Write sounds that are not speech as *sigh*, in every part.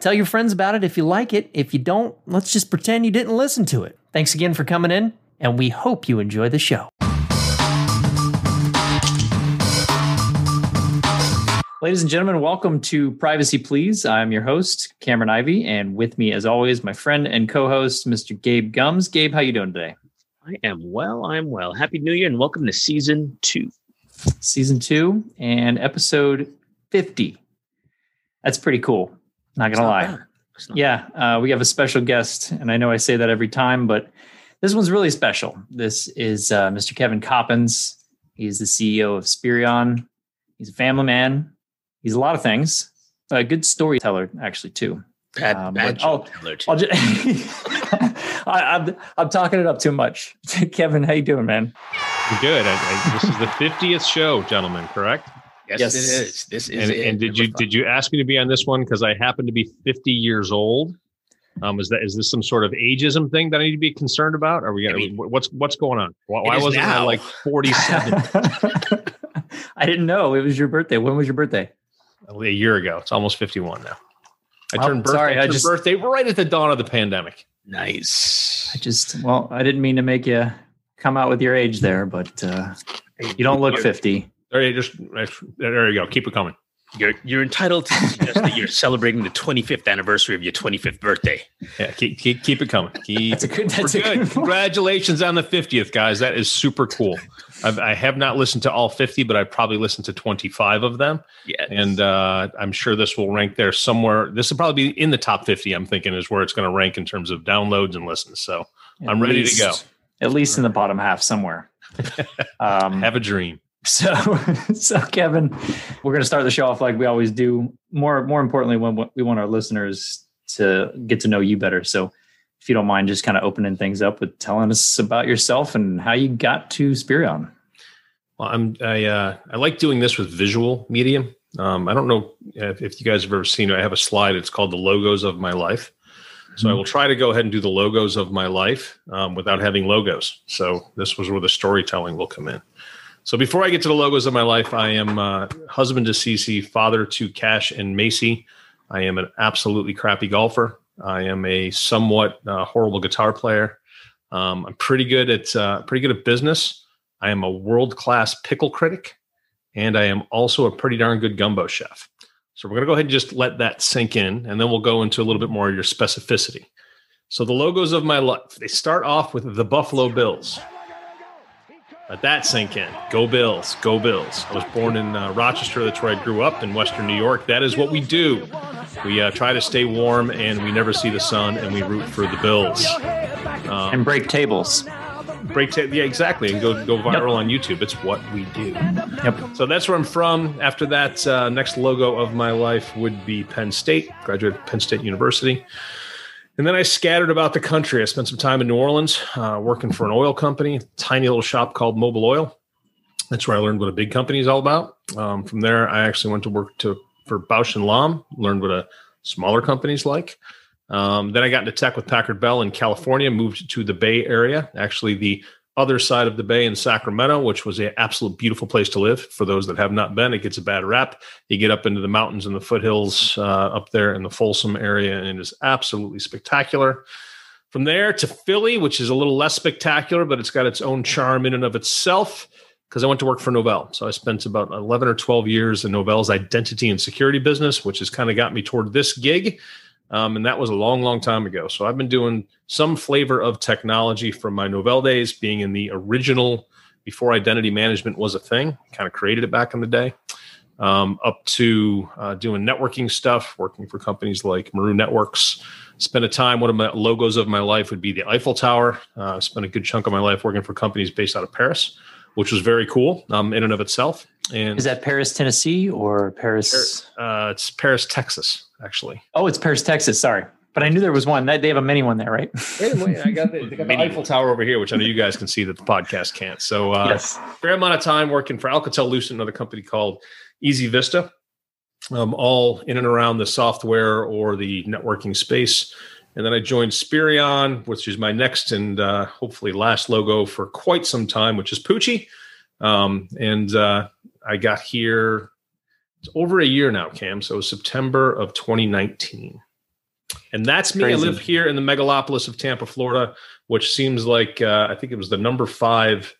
Tell your friends about it if you like it. If you don't, let's just pretend you didn't listen to it. Thanks again for coming in, and we hope you enjoy the show. Ladies and gentlemen, welcome to Privacy Please. I'm your host, Cameron Ivey, and with me, as always, my friend and co-host, Mr. Gabe Gumbs. Gabe, how you doing today? I am well. I'm well. Happy New Year and welcome to season two. Season two and episode 50. That's pretty cool. Not gonna lie. Yeah, uh, we have a special guest, and I know I say that every time, but this one's really special. This is uh, Mr. Kevin Coppens. He's the CEO of Spirion. He's a family man. He's a lot of things. A good storyteller, actually, too. Bad, Um, bad but I'll- joke teller, too. I'll just, *laughs* I, I'm I'm talking it up too much. *laughs* Kevin, how you doing, man? Good. I, I, this is the fiftieth show, gentlemen. Correct? Yes, yes. it is. This is And, it. and did you did you ask me to be on this one because I happen to be fifty years old? Um, is that is this some sort of ageism thing that I need to be concerned about? Are we I gonna mean, what's what's going on? Why, why wasn't I like forty seven *laughs* *laughs* I didn't know it was your birthday. When was your birthday? a year ago? It's almost fifty one now. I Oh, turned birthday, sorry, I I just- birthday right at the dawn of the pandemic. nice. I just well, I didn't mean to make you come out with your age there, but uh, you don't look fifty. There you just there you go. Keep it coming. You're you're entitled to suggest that you're celebrating the 25th anniversary of your 25th birthday. Yeah, keep keep, keep it coming. Keep That's a good. That's a good. good. Congratulations on the 50th, guys. That is super cool. I've, I have not listened to all 50, but I've probably listened to 25 of them. Yeah. And uh, I'm sure this will rank there somewhere. This will probably be in the top 50, I'm thinking, is where it's going to rank in terms of downloads and listens. So I'm ready to go. At least in the bottom half somewhere. *laughs* Um, have a dream. So, *laughs* so Kevin, we're going to start the show off like we always do. More, more importantly, when we want our listeners to get to know you better. So, if you don't mind, just kind of opening things up with telling us about yourself and how you got to Spirion. Well, I'm I uh, I like doing this with visual medium. Um, I don't know if, if you guys have ever seen it. I have a slide. It's called the logos of my life. So I will try to go ahead and do the logos of my life um, without having logos. So this was where the storytelling will come in. So before I get to the logos of my life, I am uh, husband to Cece, father to Cash and Macy. I am an absolutely crappy golfer. I am a somewhat uh, horrible guitar player. Um, I'm pretty good at uh, pretty good at business. I am a world class pickle critic, and I am also a pretty darn good gumbo chef. So we're to go ahead and just let that sink in, and then we'll go into a little bit more of your specificity. So the logos of my life, they start off with the Buffalo Bills. Let that sink in. Go Bills, go Bills. I was born in uh, Rochester. That's where I grew up in Western New York. That is what we do. We uh, try to stay warm, and we never see the sun, and we root for the Bills. Um, And break tables. break ta- yeah exactly and go go viral on youtube it's what we do Yep. so that's where i'm from after that uh, next logo of my life would be penn state graduated penn state university and then i scattered about the country. I spent some time in new orleans uh, working for an oil company tiny little shop called Mobil oil. That's where i learned what a big company is all about. Um, from there i actually went to work to for bausch and lomb learned what a smaller company's like. Um, then I got into tech with Packard Bell in California, moved to the Bay Area, actually the other side of the bay in Sacramento, which was an absolute beautiful place to live. For those that have not been, it gets a bad rap. You get up into the mountains and the foothills uh, up there in the Folsom area, and it is absolutely spectacular. From there to Philly, which is a little less spectacular, but it's got its own charm in and of itself. Because I went to work for Novell. So I spent about 11 or 12 years in Novell's identity and security business, which has kind of got me toward this gig. Um, and that was a long, long time ago. So I've been doing some flavor of technology from my Novell days, being in the original before identity management was a thing. Kind of created it back in the day. Um, up to uh, doing networking stuff, working for companies like Meru Networks. Spent a time. One of my logos of my life would be the Eiffel Tower. Uh, spent a good chunk of my life working for companies based out of Paris, which was very cool um, in and of itself. And is that Paris, Tennessee, or Paris? Uh, it's Paris, Texas, actually. Oh, it's Paris, Texas. Sorry, but I knew there was one. They have a mini one there, right? Anyway, I got the, they got the Eiffel Tower over here, which I know you guys can see that the podcast can't. So, uh, yes, fair amount of time working for Alcatel Lucent, another company called EasyVista, um, all in and around the software or the networking space. And then I joined Spirion, which is my next and uh, hopefully last logo for quite some time, which is Poochie. Um, and uh, I got here it's over a year now, Cam. So September of 2019. And that's me. Crazy. I live here in the megalopolis of Tampa, Florida, which seems like uh, I think it was the number five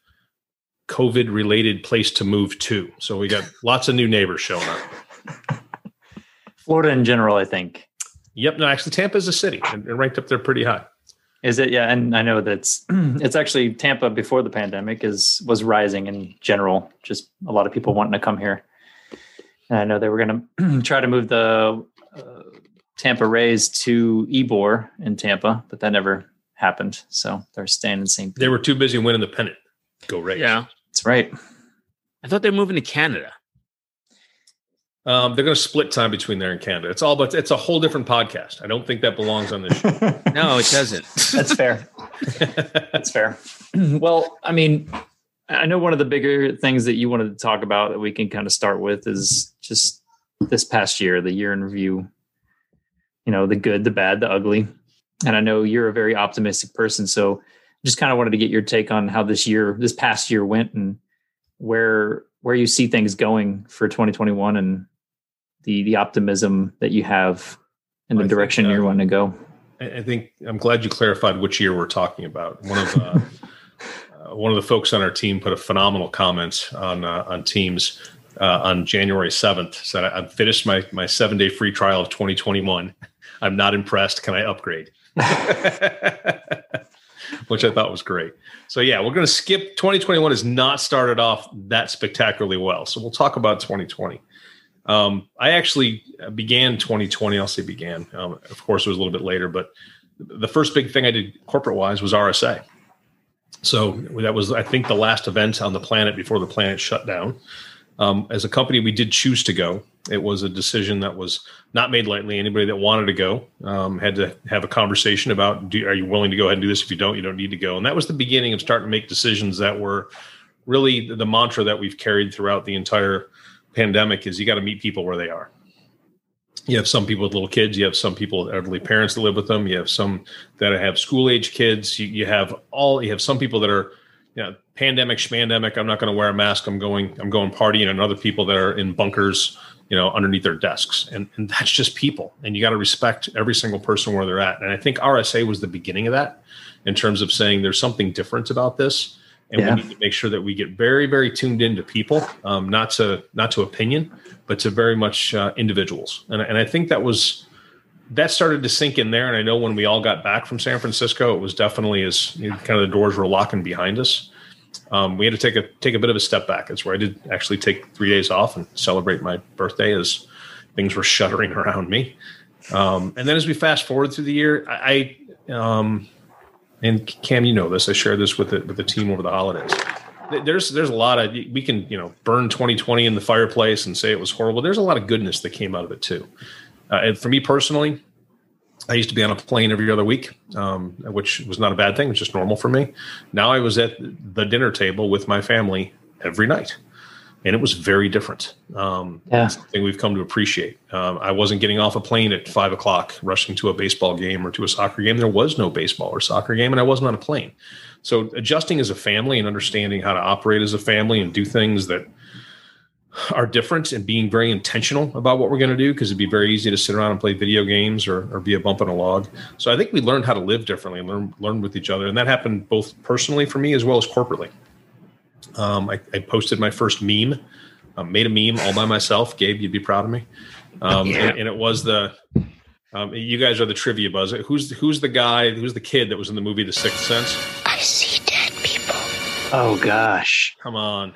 COVID related place to move to. So we got lots of new neighbors showing up. *laughs* Florida in general, I think. Yep. No, actually, Tampa is a city and ranked up there pretty high. Is it? Yeah, and I know that's *clears throat* it's actually Tampa before the pandemic is was rising in general. Just a lot of people wanting to come here. And I know they were going to *clears throat* try to move the uh, Tampa Rays to Ybor in Tampa, but that never happened. So they're staying in St. They were too busy winning the pennant. Go Rays! Yeah, that's right. I thought they were moving to Canada. Um, they're going to split time between there and Canada. It's all, but it's a whole different podcast. I don't think that belongs on this show. *laughs* no, it doesn't. That's fair. That's fair. *clears throat* Well, I mean, I know one of the bigger things that you wanted to talk about that we can kind of start with is just this past year, the year in review. You know, the good, the bad, the ugly. And I know you're a very optimistic person, so just kind of wanted to get your take on how this year, this past year went, and where where you see things going for 2021 and the the optimism that you have in the I direction think, uh, you're wanting to go. I think I'm glad you clarified which year we're talking about. One of uh, *laughs* uh, one of the folks on our team put a phenomenal comment on uh, on Teams uh, on January 7th. Said I've finished my my seven day free trial of 2021. I'm not impressed. Can I upgrade? *laughs* Which I thought was great. So yeah, we're going to skip 2021 has not started off that spectacularly well. So we'll talk about 2020. Um, I actually began 2020. I'll say began. Um, of course, it was a little bit later, but the first big thing I did corporate wise was RSA. So that was, I think, the last event on the planet before the planet shut down. Um, as a company, we did choose to go. It was a decision that was not made lightly. Anybody that wanted to go um, had to have a conversation about: do, Are you willing to go ahead and do this? If you don't, you don't need to go. And that was the beginning of starting to make decisions that were really the mantra that we've carried throughout the entire pandemic is you got to meet people where they are. You have some people with little kids. You have some people with elderly parents that live with them. You have some that have school age kids. You, you have all. You have some people that are, you know, pandemic, schmandemic. I'm not going to wear a mask. I'm going. I'm going partying, and other people that are in bunkers, you know, underneath their desks. And and that's just people. And you got to respect every single person where they're at. And I think RSA was the beginning of that, in terms of saying there's something different about this and yeah. we need to make sure that we get very very tuned into people um, not to not to opinion but to very much uh, individuals. And, and i think that was that started to sink in there. And i know when we all got back from san francisco it was definitely as you know, kind of the doors were locking behind us. Um, we had to take a take a bit of a step back. It's where i did actually take three days off and celebrate my birthday as things were shuddering *laughs* around me. Um, and then as we fast forward through the year i, I um, and Cam, you know this. I shared this with the, with the team over the holidays. There's there's a lot of we can you know burn 2020 in the fireplace and say it was horrible. There's a lot of goodness that came out of it too. Uh, and for me personally, I used to be on a plane every other week, um, which was not a bad thing. It was just normal for me. Now I was at the dinner table with my family every night and it was very different. Um, yeah. Something we've come to appreciate. Um, I wasn't getting off a plane at five o'clock, rushing to a baseball game or to a soccer game. There was no baseball or soccer game, and I wasn't on a plane. So adjusting as a family and understanding how to operate as a family and do things that are different and being very intentional about what we're going to do because it'd be very easy to sit around and play video games or, or be a bump in a log. So I think we learned how to live differently and learn learn with each other, and that happened both personally for me as well as corporately. Um, I, I, posted my first meme, um, made a meme all by myself. Gabe, you'd be proud of me. Um, yeah. and, and, it was the, um, you guys are the trivia buzz. Who's who's the guy? Who's the kid that was in the movie The Sixth Sense? I see dead people. Oh gosh! Come on.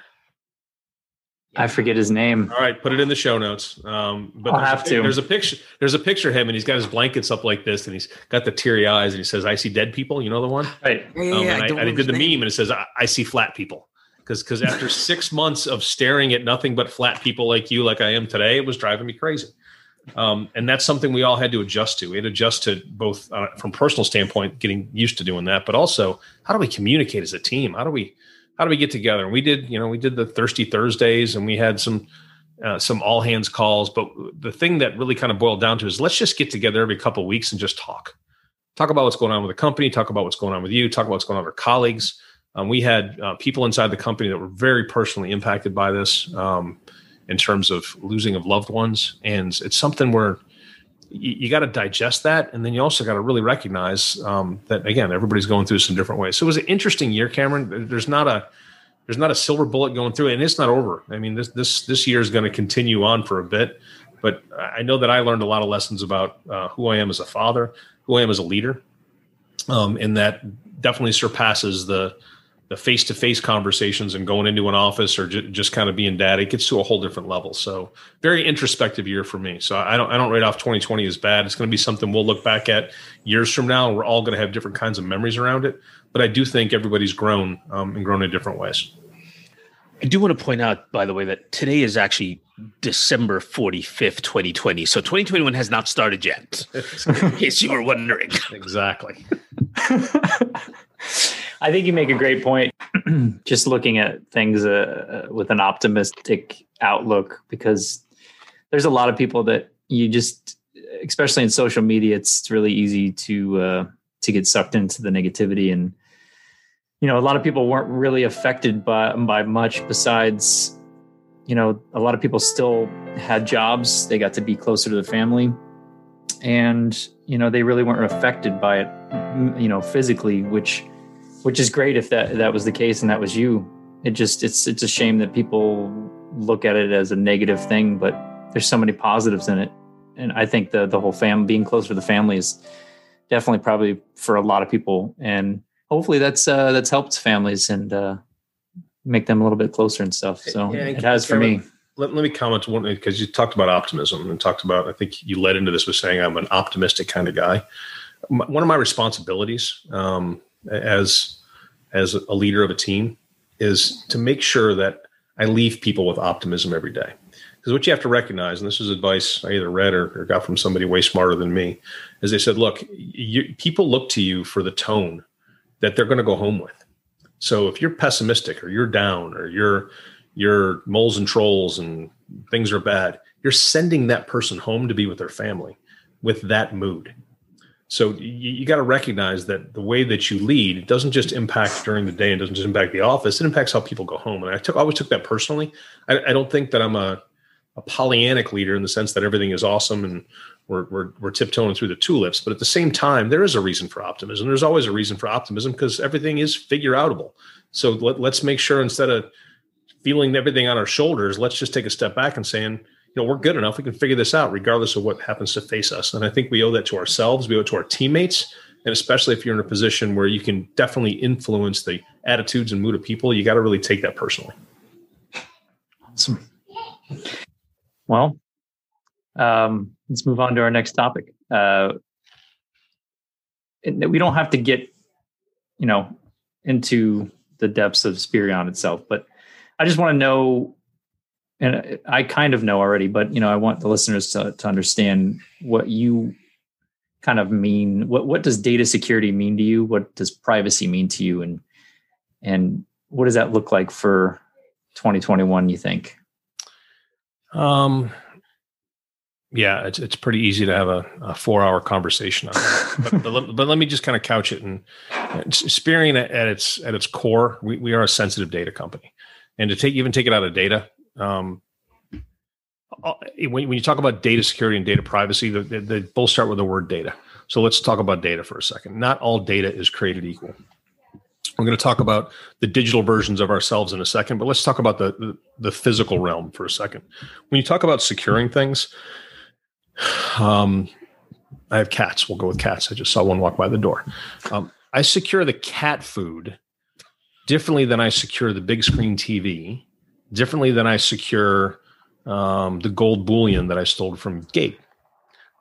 I forget his name. All right, put it in the show notes. Um, but I'll have a, to. There's a picture. There's a picture of him, and he's got his blankets up like this, and he's got the teary eyes, and he says, "I see dead people." You know the one, right? Yeah, yeah, um, I, I, I did the name. meme, and it says, I, "I see flat people." Because because after six months of staring at nothing but flat people like you, like I am today, it was driving me crazy. Um, and that's something we all had to adjust to. We had to adjust to both uh, from personal standpoint, getting used to doing that, but also how do we communicate as a team? How do we how do we get together? And we did, you know, we did the Thirsty Thursdays, and we had some uh, some all hands calls. But the thing that really kind of boiled down to is let's just get together every couple of weeks and just talk, talk about what's going on with the company, talk about what's going on with you, talk about what's going on with our colleagues. Um, we had uh, people inside the company that were very personally impacted by this. Um, in terms of losing of loved ones. And it's something where you, you got to digest that. And then you also got to really recognize um, that, again, everybody's going through some different ways. So it was an interesting year, Cameron. There's not a, there's not a silver bullet going through it, and it's not over. I mean, this this this year is going to continue on for a bit, but I know that I learned a lot of lessons about uh, who I am as a father, who I am as a leader, um, and that definitely surpasses the the face to face conversations and going into an office or just kind of being dad, it gets to a whole different level. So very introspective year for me. So I don't, I don't write off 2020 as bad. It's going to be something we'll look back at years from now. And we're all going to have different kinds of memories around it. But I do think everybody's grown um, and grown in different ways. I do want to point out, by the way, that today is actually December 45th, 2020. So 2021 has not started yet, *laughs* in case you were wondering. Exactly. *laughs* I think you make a great point. *clears throat* Just looking at things uh, uh, with an optimistic outlook, because there's a lot of people that you just, especially in social media, it's really easy to uh, to get sucked into the negativity, and you know, a lot of people weren't really affected by by much besides, you know, a lot of people still had jobs. They got to be closer to the family, and you know, they really weren't affected by it, you know, physically, which which is great if that that was the case and that was you. It just it's it's a shame that people look at it as a negative thing, but there's so many positives in it. And I think the the whole family being close to the family is definitely probably for a lot of people and hopefully that's uh that's helped families and uh make them a little bit closer and stuff. So yeah, it has for me. Let, let me comment one because you talked about optimism and talked about I think you led into this with saying I'm an optimistic kind of guy. One of my responsibilities um, as as a leader of a team is to make sure that I leave people with optimism every day. Because what you have to recognize, and this is advice I either read or, or got from somebody way smarter than me, is they said, look, you, people look to you for the tone that they're going to go home with. So if you're pessimistic or you're down or you're you're moles and trolls and things are bad, you're sending that person home to be with their family with that mood. So you, you got to recognize that the way that you lead doesn't just impact during the day and doesn't just impact the office. It impacts how people go home. And I took I always took that personally. I, I don't think that I'm a a Pollyannic leader in the sense that everything is awesome and we're, we're, we're tiptoeing through the tulips. But at the same time, there is a reason for optimism. There's always a reason for optimism because everything is figure outable. So let, let's make sure instead of feeling everything on our shoulders, let's just take a step back and saying, you know, we're good enough. We can figure this out regardless of what happens to face us. And I think we owe that to ourselves. We owe it to our teammates. And especially if you're in a position where you can definitely influence the attitudes and mood of people, you got to really take that personally. Awesome. Well, um, let's move on to our next topic. Uh, we don't have to get, you know, into the depths of Spirion itself, but I just want to know and I kind of know already, but you know, I want the listeners to, to understand what you kind of mean. What what does data security mean to you? What does privacy mean to you? And and what does that look like for 2021? You think? Um, yeah, it's it's pretty easy to have a, a four hour conversation on that. *laughs* but, but, but, let me just kind of couch it and Spirion at, at its at its core, we, we are a sensitive data company, and to take even take it out of data, um, uh, when, when you talk about data security and data privacy, they, they both start with the word data. So let's talk about data for a second. Not all data is created equal. We're going to talk about the digital versions of ourselves in a second, but let's talk about the, the, the physical realm for a second. When you talk about securing things, um, I have cats. We'll go with cats. I just saw one walk by the door. Um, I secure the cat food differently than I secure the big screen TV differently than I secure um, the gold bullion that I stole from Gabe.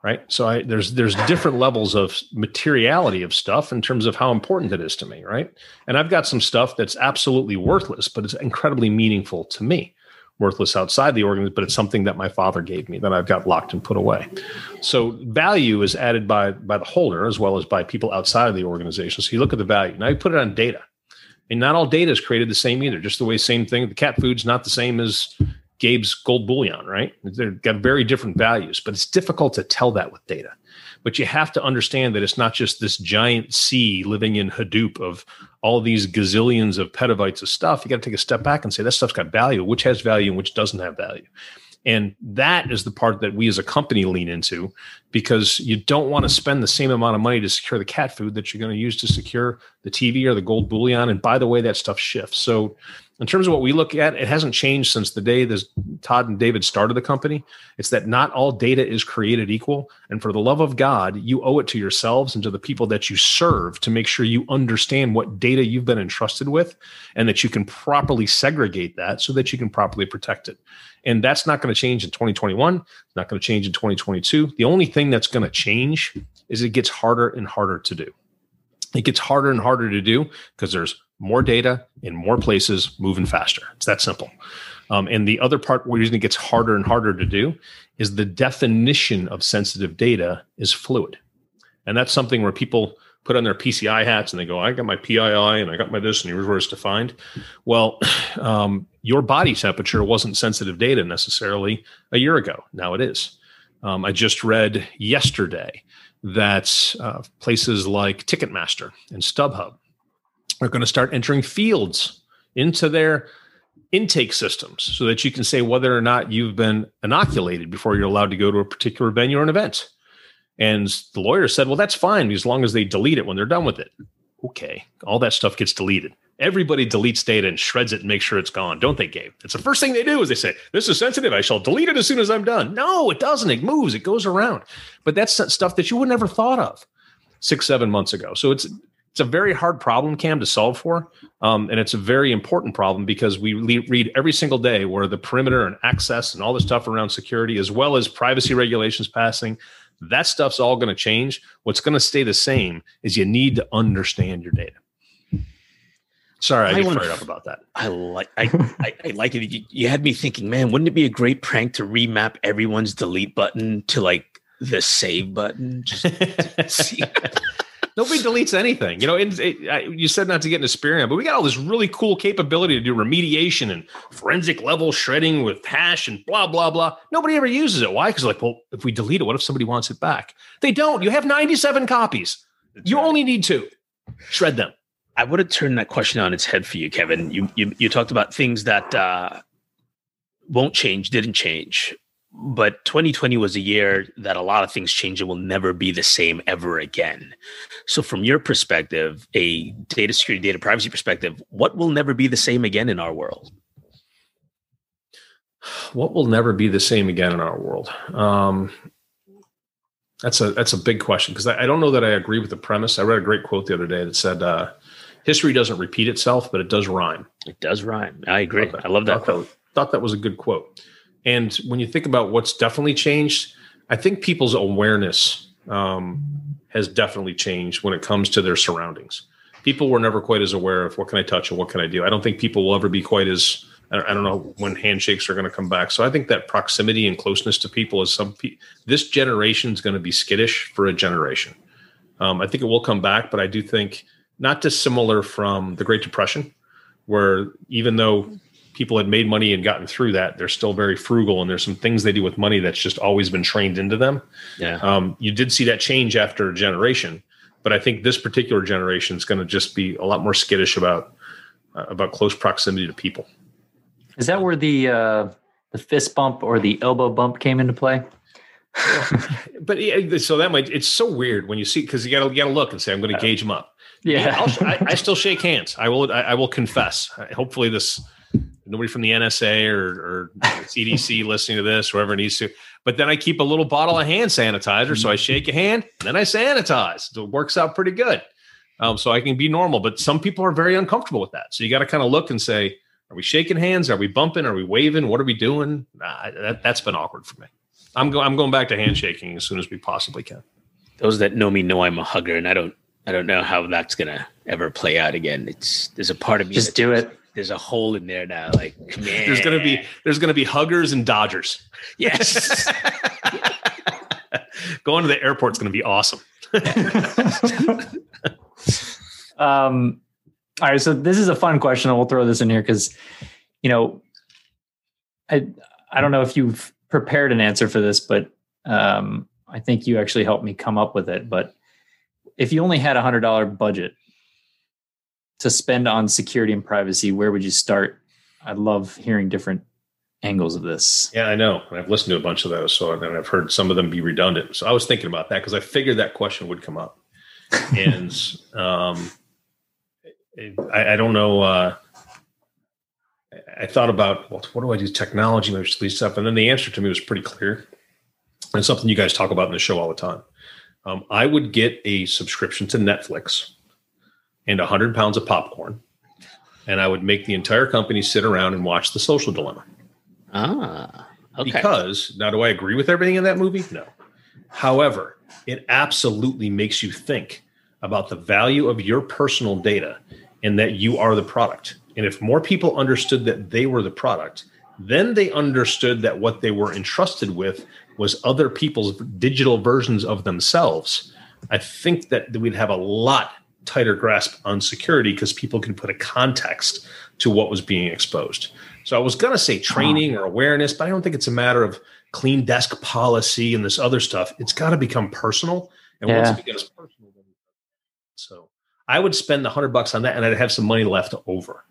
right? So I, there's there's different levels of materiality of stuff in terms of how important it is to me, right? And I've got some stuff that's absolutely worthless, but it's incredibly meaningful to me. Worthless outside the organization, but it's something that my father gave me that I've got locked and put away. So value is added by by the holder as well as by people outside of the organization. So you look at the value. Now you put it on data. And not all data is created the same either. Just the way same thing. The cat food's not the same as Gabe's gold bullion, right? They've got very different values, but it's difficult to tell that with data. But you have to understand that it's not just this giant sea living in Hadoop of all these gazillions of petabytes of stuff. You got to take a step back and say that stuff's got value, which has value and which doesn't have value. And that is the part that we as a company lean into because you don't want to spend the same amount of money to secure the cat food that you're going to use to secure the TV or the gold bullion. And by the way, that stuff shifts. So in terms of what we look at, it hasn't changed since the day this Todd and David started the company. It's that not all data is created equal. And for the love of God, you owe it to yourselves and to the people that you serve to make sure you understand what data you've been entrusted with and that you can properly segregate that so that you can properly protect it. And that's not going to change in 2021. It's not going to change in 2022. The only thing that's going to change is it gets harder and harder to do. It gets harder and harder to do because there's more data in more places moving faster. It's that simple. Um, and the other part where it gets harder and harder to do is the definition of sensitive data is fluid. And that's something where people put on their PCI hats and they go, I got my PII and I got my this and here's where it's defined. Well, *sighs* um, your body temperature wasn't sensitive data necessarily a year ago. Now it is. Um, I just read yesterday that uh, places like Ticketmaster and StubHub are going to start entering fields into their intake systems so that you can say whether or not you've been inoculated before you're allowed to go to a particular venue or an event. And the lawyer said, well, that's fine as long as they delete it when they're done with it. Okay. All that stuff gets deleted. Everybody deletes data and shreds it and makes sure it's gone, don't they, Gabe? It's the first thing they do is they say, This is sensitive. I shall delete it as soon as I'm done. No, it doesn't. It moves, it goes around. But that's stuff that you would never thought of six, seven months ago. So it's it's a very hard problem, Cam, to solve for. Um, and it's a very important problem because we le- read every single day where the perimeter and access and all the stuff around security, as well as privacy regulations passing, that stuff's all going to change. What's going to stay the same is you need to understand your data. Sorry, I, I get fired up about that. I like I, I, I, like it. You, you had me thinking, man, wouldn't it be a great prank to remap everyone's delete button to like the save button? Just *laughs* see. Nobody deletes anything. You know, it, it, I, you said not to get into Spirion, but we got all this really cool capability to do remediation and forensic level shredding with hash and blah, blah, blah. Nobody ever uses it. Why? Because, like, well, if we delete it, what if somebody wants it back? They don't. You have 97 copies. That's you right. only need two. Shred them. I would have turned that question on its head for you, Kevin. You you, you talked about things that uh, won't change, didn't change but 2020 was a year that a lot of things changed and will never be the same ever again. So, from your perspective, a data security, data privacy perspective, what will never be the same again in our world? What will never be the same again in our world? Um, that's a that's a big question because I, I, don't know that I agree with the premise. I read a great quote the other day that said, uh, "History doesn't repeat itself, but it does rhyme." It does rhyme. I agree. I, I love that quote. That, thought that was a good quote. And when you think about what's definitely changed, I think people's awareness um, has definitely changed when it comes to their surroundings. People were never quite as aware of what can I touch and what can I do. I don't think people will ever be quite as I don't know when handshakes are going to come back. So I think that proximity and closeness to people is some. Pe- this generation is going to be skittish for a generation. Um, I think it will come back, but I do think not dissimilar from the Great Depression, where even though people had made money and gotten through that, they're still very frugal, and there's some things they do with money that's just always been trained into them. Yeah. Um, you did see that change after a generation, but I think this particular generation is going to just be a lot more skittish about uh, about close proximity to people. Is that where the uh, the fist bump or the elbow bump came into play? *laughs* but yeah, so that might it's so weird when you see because you got to you got to look and say I'm going to gauge them up. Yeah, I, I, still shake hands. I will. I, I will confess. Hopefully, this nobody from the NSA or, or CDC *laughs* listening to this, whoever needs to. But then I keep a little bottle of hand sanitizer. So I shake a hand and then I sanitize. So it works out pretty good. Um, so I can be normal. But some people are very uncomfortable with that. So you got to kind of look and say, are we shaking hands? Are we bumping? Are we waving? What are we doing? Nah, that, that's been awkward for me. I'm going. I'm going back to handshaking as soon as we possibly can. Those that know me know I'm a hugger, and I don't. I don't know how that's gonna ever play out again. It's there's a part of me just do it. There's a hole in there now. Like man. there's gonna be there's gonna be huggers and dodgers. Yes. *laughs* going to the airport's gonna be awesome. *laughs* um. All right, so this is a fun question, and we'll throw this in here because, you know, I I don't know if you've prepared an answer for this, but um, I think you actually helped me come up with it. But if you only had a hundred dollar budget to spend on security and privacy, where would you start? I love hearing different angles of this. Yeah, I know. I've listened to a bunch of those, so and I've heard some of them be redundant. So I was thinking about that because I figured that question would come up, *laughs* and um, I, I, don't know. Uh, I thought about well, what do I do? Technology, maybe least stuff, and then the answer to me was pretty clear, and something you guys talk about in the show all the time. Um, I would get a subscription to Netflix and hundred pounds of popcorn, and I would make the entire company sit around and watch The Social Dilemma. Ah, okay. Because now, do I agree with everything in that movie? No. However, it absolutely makes you think about the value of your personal data and that you are the product. And if more people understood that they were the product, then they understood that what they were entrusted with was other people's digital versions of themselves. I think that we'd have a lot tighter grasp on security because people can put a context to what was being exposed. So I was going to say ah. training or awareness, but I don't think it's a matter of clean desk policy and this other stuff. It's got to become personal. And yeah. once it becomes personal, so I would spend the hundred bucks on that and I'd have some money left over.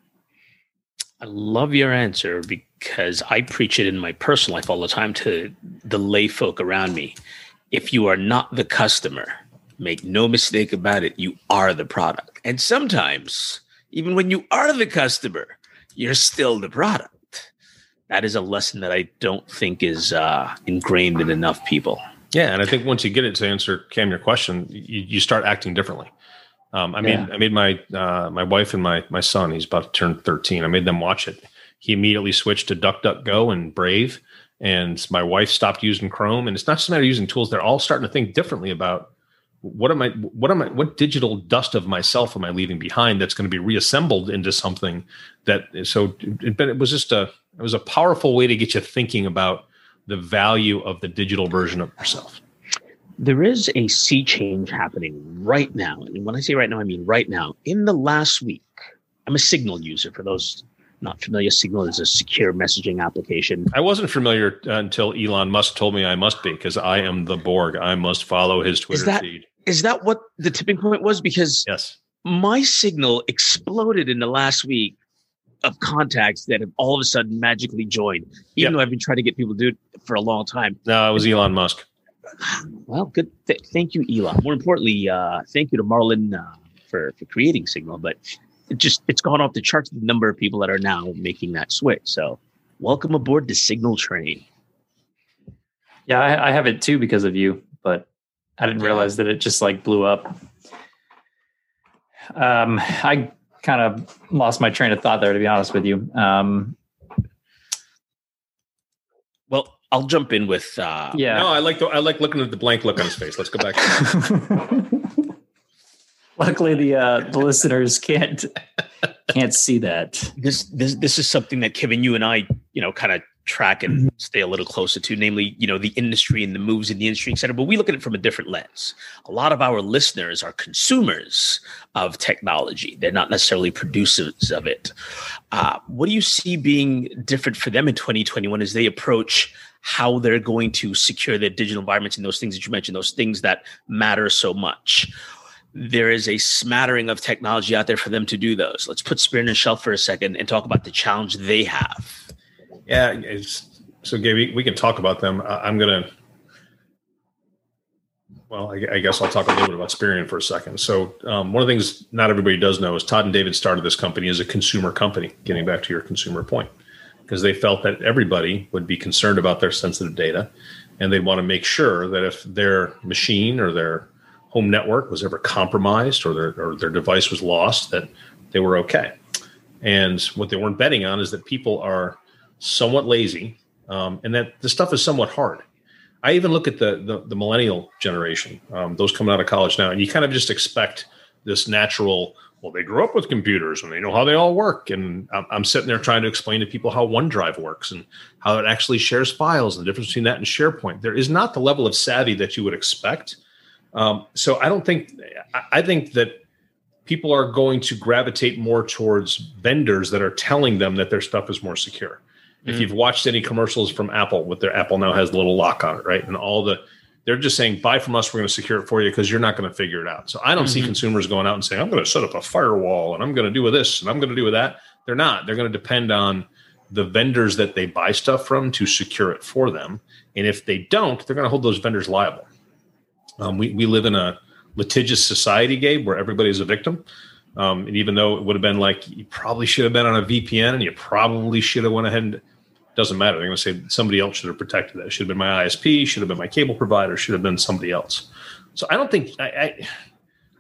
I love your answer because I preach it in my personal life all the time to the lay folk around me. If you are not the customer, make no mistake about it, you are the product. And sometimes, even when you are the customer, you're still the product. That is a lesson that I don't think is uh, ingrained in enough people. Yeah, and I think once you get it to answer Cam your question, you, you start acting differently. Um, I made yeah. I made my uh, my wife and my my son. He's about to turn thirteen. I made them watch it. He immediately switched to DuckDuckGo and Brave, and my wife stopped using Chrome. And it's not just a matter of using tools; they're all starting to think differently about what am I what am I what digital dust of myself am I leaving behind that's going to be reassembled into something that so it, it was just a it was a powerful way to get you thinking about the value of the digital version of yourself there is a sea change happening right now. And when I say right now, I mean right now. In the last week, I'm a Signal user. For those not familiar, Signal is a secure messaging application. I wasn't familiar uh, until Elon Musk told me I must be because I am the Borg. I must follow his Twitter is that, feed. Is that what the tipping point was? Because yes, my Signal exploded in the last week of contacts that have all of a sudden magically joined, even yep. though I've been trying to get people to do it for a long time. No, it was Elon Musk. Well, good. Th- thank you, Elon. More importantly, uh, thank you to Marlon uh, for for creating Signal. But it just it's gone off the charts the number of people that are now making that switch. So, welcome aboard the Signal train. Yeah, I, I have it too because of you, but I didn't realize that it just like blew up. Um, I kind of lost my train of thought there, to be honest with you. Um, well, I'll jump in with. Uh, yeah. No, I like the, I like looking at the blank look on his face. Let's go back. *laughs* Luckily, the uh, the listeners can't can't see that. This this this is something that Kevin, you and I, you know, kind of track and mm-hmm. stay a little closer to, namely, you know, the industry and the moves in the industry, et cetera. But we look at it from a different lens. A lot of our listeners are consumers of technology. They're not necessarily producers of it. Uh, what do you see being different for them in 2021 as they approach how they're going to secure their digital environments and those things that you mentioned, those things that matter so much? there is a smattering of technology out there for them to do those. Let's put Spirion and Shelf for a second and talk about the challenge they have. Yeah, so Gabe, we can talk about them. I'm gonna. Well, I, I, guess I'll talk a little bit about Spirion for a second. So, um, one of the things not everybody does know is Todd and David started this company as a consumer company. Getting back to your consumer point, because they felt that everybody would be concerned about their sensitive data, and they'd want to make sure that if their machine or their home network was ever compromised or their or their device was lost, that they were okay. And what they weren't betting on is that people are somewhat lazy, um, and that the stuff is somewhat hard. I even look at the the, the millennial generation, um, those coming out of college now, and you kind of just expect this natural. Well, they grew up with computers and they know how they all work. And I'm, sitting there trying to explain to people how OneDrive works and how it actually shares files and the difference between that and SharePoint. There is not the level of savvy that you would expect. Um, so I don't think I think that people are going to gravitate more towards vendors that are telling them that their stuff is more secure. If mm. you've watched any commercials from Apple, with their Apple now has a little lock on it, right? And all the they're just saying, buy from us, we're going to secure it for you because you're not going to figure it out. So I don't mm-hmm. see consumers going out and saying, I'm going to set up a firewall and I'm going to do with this and I'm going to do with that. They're not. They're going to depend on the vendors that they buy stuff from to secure it for them. And if they don't, they're going to hold those vendors liable. Um, we, we live in a litigious society, Gabe, where everybody's a victim. Um, and even though it would have been like you probably should have been on a VPN and you probably should have went ahead and doesn't matter. They're going to say somebody else should have protected that. It should have been my ISP, should have been my cable provider, should have been somebody else. So I don't think I, I,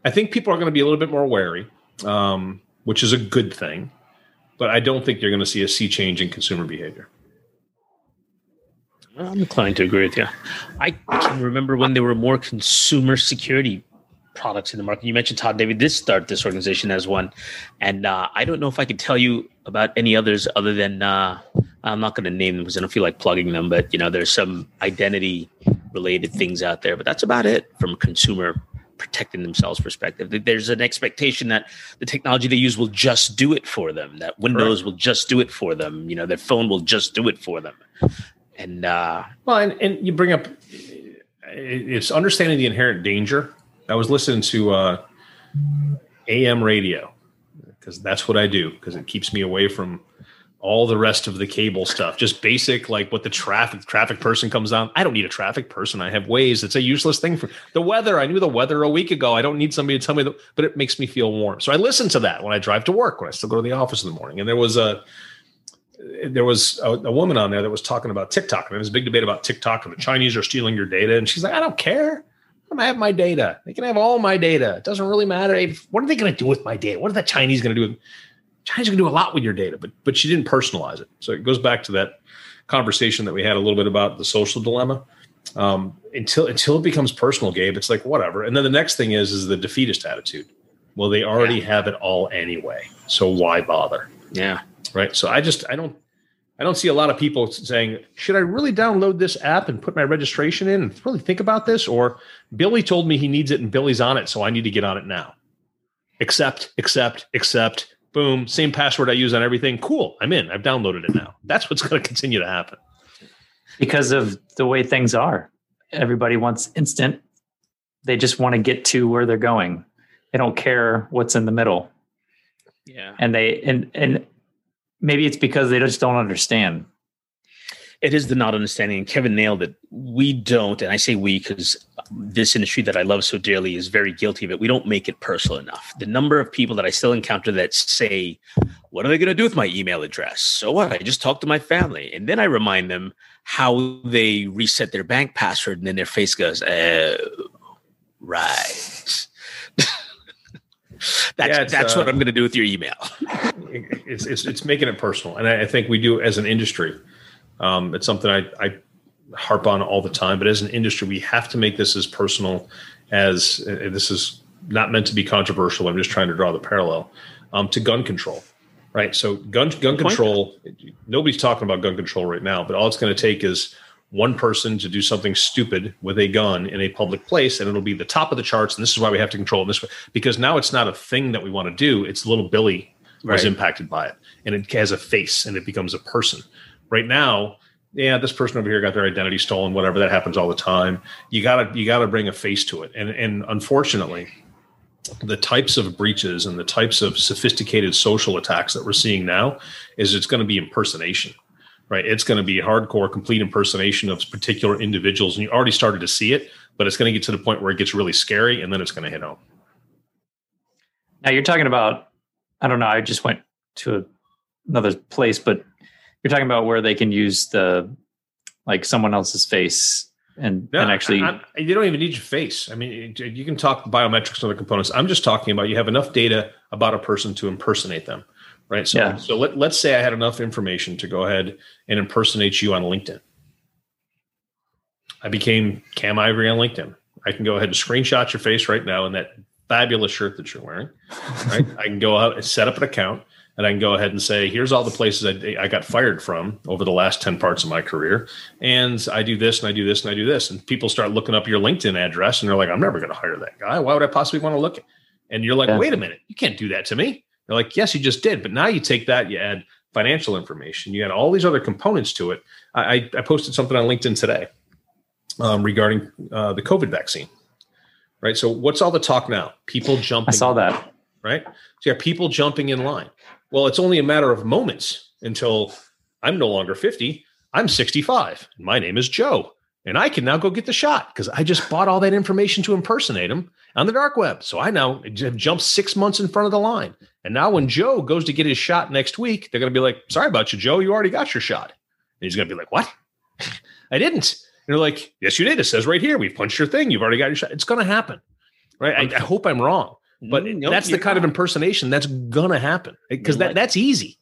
I think people are going to be a little bit more wary, um, which is a good thing. But I don't think you're going to see a sea change in consumer behavior. I'm inclined to agree with you. I can remember when there were more consumer security products in the market. You mentioned Todd David did start this organization as one, and uh, I don't know if I could tell you about any others other than uh, I'm not going to name them because I don't feel like plugging them. But you know, there's some identity related things out there, but that's about it from a consumer protecting themselves perspective. There's an expectation that the technology they use will just do it for them. That Windows right. will just do it for them. You know, their phone will just do it for them. And uh, well, and, and you bring up it's understanding the inherent danger I was listening to uh, AM radio because that's what I do because it keeps me away from all the rest of the cable stuff. Just basic, like what the traffic traffic person comes on. I don't need a traffic person. I have Waze. It's a useless thing for the weather. I knew the weather a week ago. I don't need somebody to tell me, that, but it makes me feel warm. So I listen to that when I drive to work. When I still go to the office in the morning. And there was a there was a, a woman on there that was talking about TikTok, and there was a big debate about TikTok and the Chinese are stealing your data. And she's like, I don't care. I have my data. They can have all my data. It doesn't really matter. What are they going to do with my data? What are the Chinese going to do? Chinese going to do a lot with your data, but but she didn't personalize it. So it goes back to that conversation that we had a little bit about the social dilemma. Um, until until it becomes personal, Gabe, it's like whatever. And then the next thing is is the defeatist attitude. Well, they already yeah. have it all anyway, so why bother? Yeah, right. So I just I don't I don't see a lot of people saying, should I really download this app and put my registration in and really think about this? Or Billy told me he needs it and Billy's on it, so I need to get on it now. Accept, accept, accept. Boom. Same password I use on everything. Cool. I'm in. I've downloaded it now. That's what's going to continue to happen. Because of the way things are. Everybody wants instant. They just want to get to where they're going. They don't care what's in the middle. Yeah. And they and and maybe it's because they just don't understand. It is the not understanding, and Kevin nailed it. We don't, and I say we because this industry that I love so dearly is very guilty of it. We don't make it personal enough. The number of people that I still encounter that say, What are they going to do with my email address? So what? I just talk to my family. And then I remind them how they reset their bank password, and then their face goes, Oh, right. *laughs* that's yeah, that's uh, what I'm going to do with your email. *laughs* it's, it's, it's making it personal, and I, I think we do as an industry. Um, it's something I, I harp on all the time, but as an industry, we have to make this as personal as uh, this is not meant to be controversial. I'm just trying to draw the parallel um, to gun control, right? So gun gun control. Nobody's talking about gun control right now, but all it's going to take is one person to do something stupid with a gun in a public place and it'll be the top of the charts and this is why we have to control it this. Way because now it's not a thing that we want to do it's little billy right. was impacted by it and it has a face and it becomes a person. Right now yeah this person over here got their identity stolen whatever that happens all the time. You gotta you gotta bring a face to it. And and unfortunately the types of breaches and the types of sophisticated social attacks that we're seeing now is it's going to be impersonation right? It's going to be hardcore, complete impersonation of particular individuals, and you already started to see it, but it's going to get to the point where it gets really scary, and then it's going to hit home. Now you're talking about, I don't know, I just went to another place, but you're talking about where they can use the like someone else's face and, no, and actually I, I, you don't even need your face i mean you can talk biometrics and other components i'm just talking about you have enough data about a person to impersonate them right? So, yeah. so let, let's say I had enough information to go ahead and impersonate you on LinkedIn. I became Cam Ivory on LinkedIn. I can go ahead and screenshot your face right now in that fabulous shirt that you're wearing. Right? *laughs* I can go out and set up an account and I can go ahead and say, here's all the places I, I, got fired from over the last 10 parts of my career. And I do this and I do this and I do this. And people start looking up your LinkedIn address and they're like, I'm never going to hire that guy. Why would I possibly want to look? And you're like, yeah. wait a minute, you can't do that to me. They're like, yes, you just did. But now you take that, you add financial information, you add all these other components to it. I, I posted something on LinkedIn today um, regarding uh, the COVID vaccine. Right. So what's all the talk now? People jumping. I saw that. Right. So you have people jumping in line. Well, it's only a matter of moments until I'm no longer 50. I'm 65. My name is Joe. And I can now go get the shot because I just bought all that information to impersonate him on the dark web. So I now have jumped six months in front of the line. And now when Joe goes to get his shot next week, they're going to be like, sorry about you, Joe. You already got your shot. And he's going to be like, what? *laughs* I didn't. And they're like, yes, you did. It says right here, we've punched your thing. You've already got your shot. It's going to happen. Right. I, I hope I'm wrong. But mm, nope, that's the kind not. of impersonation that's gonna happen because that, that's easy.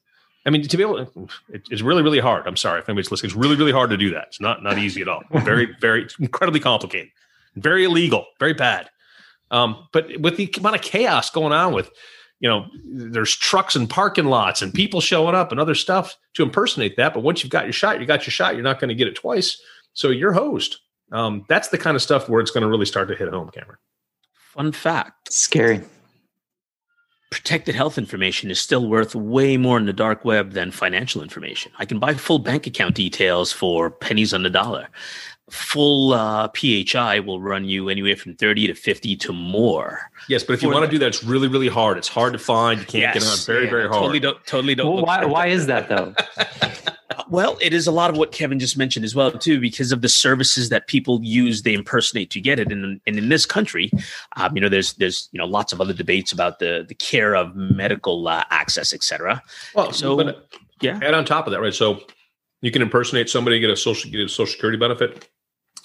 I mean, to be able, to, it's really, really hard. I'm sorry if anybody's listening. It's really, really hard to do that. It's not not easy at all. Very, very incredibly complicated, very illegal, very bad. Um, but with the amount of chaos going on with, you know, there's trucks and parking lots and people showing up and other stuff to impersonate that. But once you've got your shot, you got your shot. You're not going to get it twice. So you're host. Um, that's the kind of stuff where it's going to really start to hit home, Cameron. Fun fact. Scary. Protected health information is still worth way more in the dark web than financial information. I can buy full bank account details for pennies on the dollar. Full uh, PHI will run you anywhere from 30 to 50 to more. Yes, but if you want to do that, it's really, really hard. It's hard to find. You can't yes, get on very, yeah, very hard. Totally don't, totally don't. Well, why, why is that though? *laughs* well, it is a lot of what Kevin just mentioned as well, too, because of the services that people use, they impersonate to get it. And, and in this country, um, you know, there's there's you know lots of other debates about the the care of medical uh, access, etc. Well, so but, yeah, and on top of that, right? So you can impersonate somebody, get a social get a social security benefit,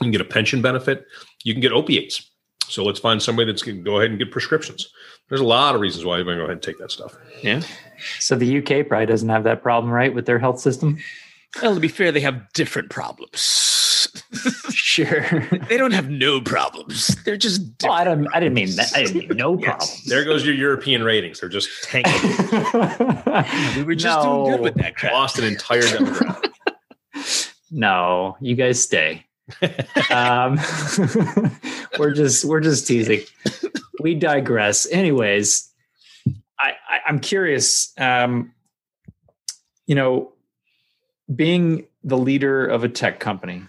you can get a pension benefit, you can get opiates. So let's find somebody that's going to go ahead and get prescriptions. There's a lot of reasons why you're going to go ahead and take that stuff. Yeah. So the UK probably doesn't have that problem, right, with their health system? Well, to be fair, they have different problems. *laughs* sure. they don't have no problems. They're just. Different. Oh, I don't. I didn't mean that. I didn't mean no yes. problems. There goes your European ratings. They're just tanking. *laughs* we were just no. doing good with that crap. Lost an entire *laughs* demographic. no, you guys stay. Um, *laughs* we're just we're just teasing. We digress. Anyways, I, I I'm curious. Um, you know, being the leader of a tech company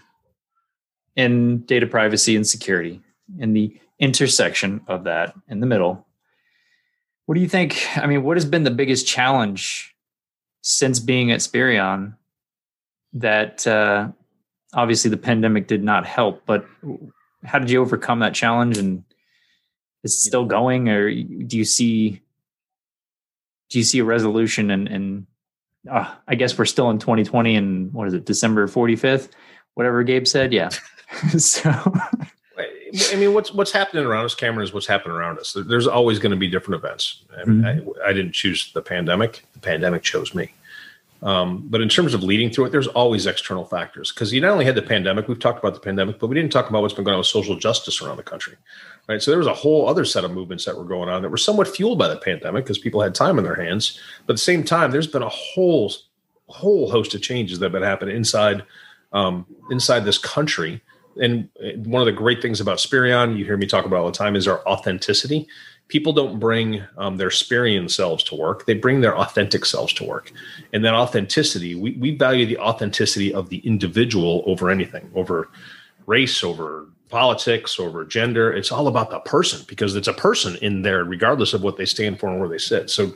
in data privacy and security in the intersection of that in the middle what do you think i mean what has been the biggest challenge since being at spirion that uh, obviously the pandemic did not help but how did you overcome that challenge and is it still going or do you see do you see a resolution and, and uh, I guess we're still in 2020 and what is it, December 45th, whatever Gabe said. Yeah. *laughs* so, I mean, what's what's happening around us, Cameron, is what's happening around us. There's always going to be different events. I, mean, mm-hmm. I, I, didn't choose the pandemic; the pandemic chose me. Um, but in terms of leading through it, there's always external factors because you not only had the pandemic, we've talked about the pandemic, but we didn't talk about what's been going on with social justice around the country right? So there was a whole other set of movements that were going on that were somewhat fueled by the pandemic because people had time in their hands. But at the same time, there's been a whole whole host of changes that have been happening inside um, inside this country. And one of the great things about Spirion, you hear me talk about all the time, is our authenticity. People don't bring um, their Spirion selves to work; they bring their authentic selves to work. And that authenticity, we, we value the authenticity of the individual over anything, over race, over politics, over gender. It's all about the person because it's a person in there, regardless of what they stand for and where they sit. So,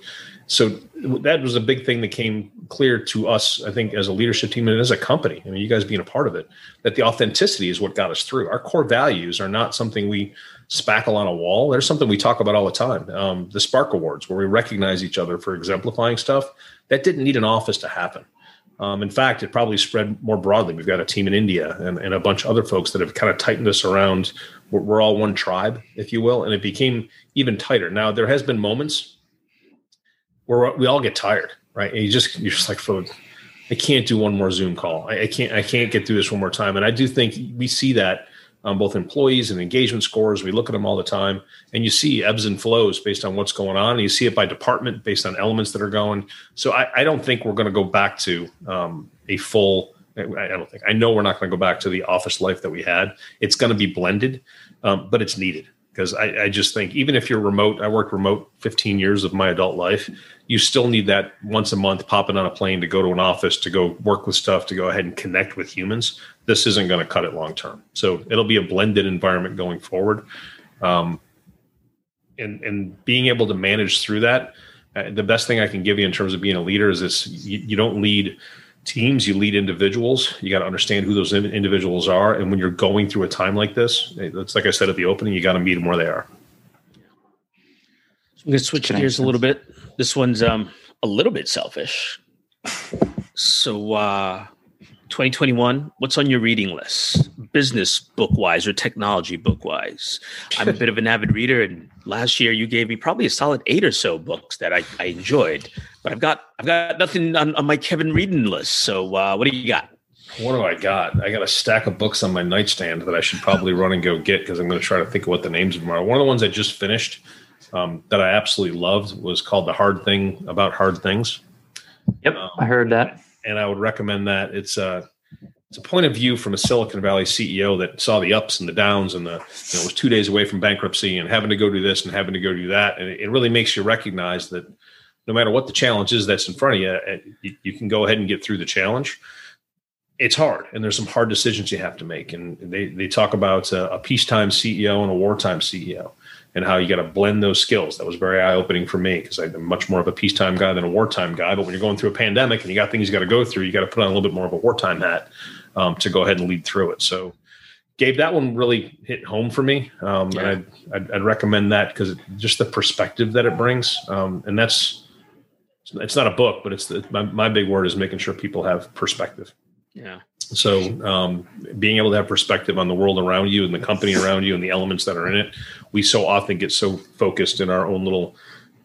so that was a big thing that came clear to us, I think, as a leadership team and as a company. I mean, you guys being a part of it, that the authenticity is what got us through. Our core values are not something we spackle on a wall. There's something we talk about all the time. Um, the Spark Awards, where we recognize each other for exemplifying stuff, that didn't need an office to happen. Um, in fact, it probably spread more broadly. We've got a team in India and, and a bunch of other folks that have kind of tightened us around. We're, we're, all one tribe, if you will, and it became even tighter. Now, there has been moments where we all get tired, right? And you just you're just like, I can't do one more Zoom call. I, I can't I can't get through this one more time. And I do think we see that on both employees and engagement scores. We look at them all the time, and you see ebbs and flows based on what's going on. And you see it by department based on elements that are going. So I, I don't think we're going to go back to um, a full. I don't think. I know we're not going to go back to the office life that we had. It's going to be blended, um, but it's needed because I, I, just think even if you're remote, I worked remote 15 years of my adult life. You still need that once a month popping on a plane to go to an office to go work with stuff to go ahead and connect with humans this isn't going to cut it long term. So it'll be a blended environment going forward. Um, and, and being able to manage through that, uh, the best thing I can give you in terms of being a leader is this you, you don't lead teams, you lead individuals. You got to understand who those individuals are. And when you're going through a time like this, it's like I said at the opening, you got to meet them where they are. So I'm going to switch gears a little bit. This one's um, a little bit selfish. So, uh, 2021, what's on your reading list? Business book wise or technology book wise? I'm a bit of an avid reader, and last year you gave me probably a solid eight or so books that I, I enjoyed. But I've got I've got nothing on, on my Kevin reading list. So uh, what do you got? What do I got? I got a stack of books on my nightstand that I should probably run and go get because I'm going to try to think of what the names of them are. One of the ones I just finished um, that I absolutely loved was called "The Hard Thing About Hard Things." Yep, um, I heard that and I would recommend that. It's a it's a point of view from a Silicon Valley CEO that saw the ups and the downs, and the you know was two days away from bankruptcy and having to go do this and having to go do that, and it, really makes you recognize that no matter what the challenge is that's in front of you, eh, you, you can go ahead and get through the challenge. It's hard, and there's some hard decisions you have to make, and they they talk about a, a peacetime CEO and a wartime CEO and how you got to blend those skills. That was very eye opening for me because I'm much more of a peacetime guy than a wartime guy. But when you're going through a pandemic and you got things you got to go through, you got to put on a little bit more of a wartime hat um, to go ahead and lead through it. So, Gabe, that one really hit home for me, um, yeah. and I'd, I'd, I'd, recommend that because just the perspective that it brings, um, and that's it's not a book, but it's the, my, my big word is making sure people have perspective. Yeah. So, um, being able to have perspective on the world around you and the company around you and the elements that are in it, we so often get so focused in our own little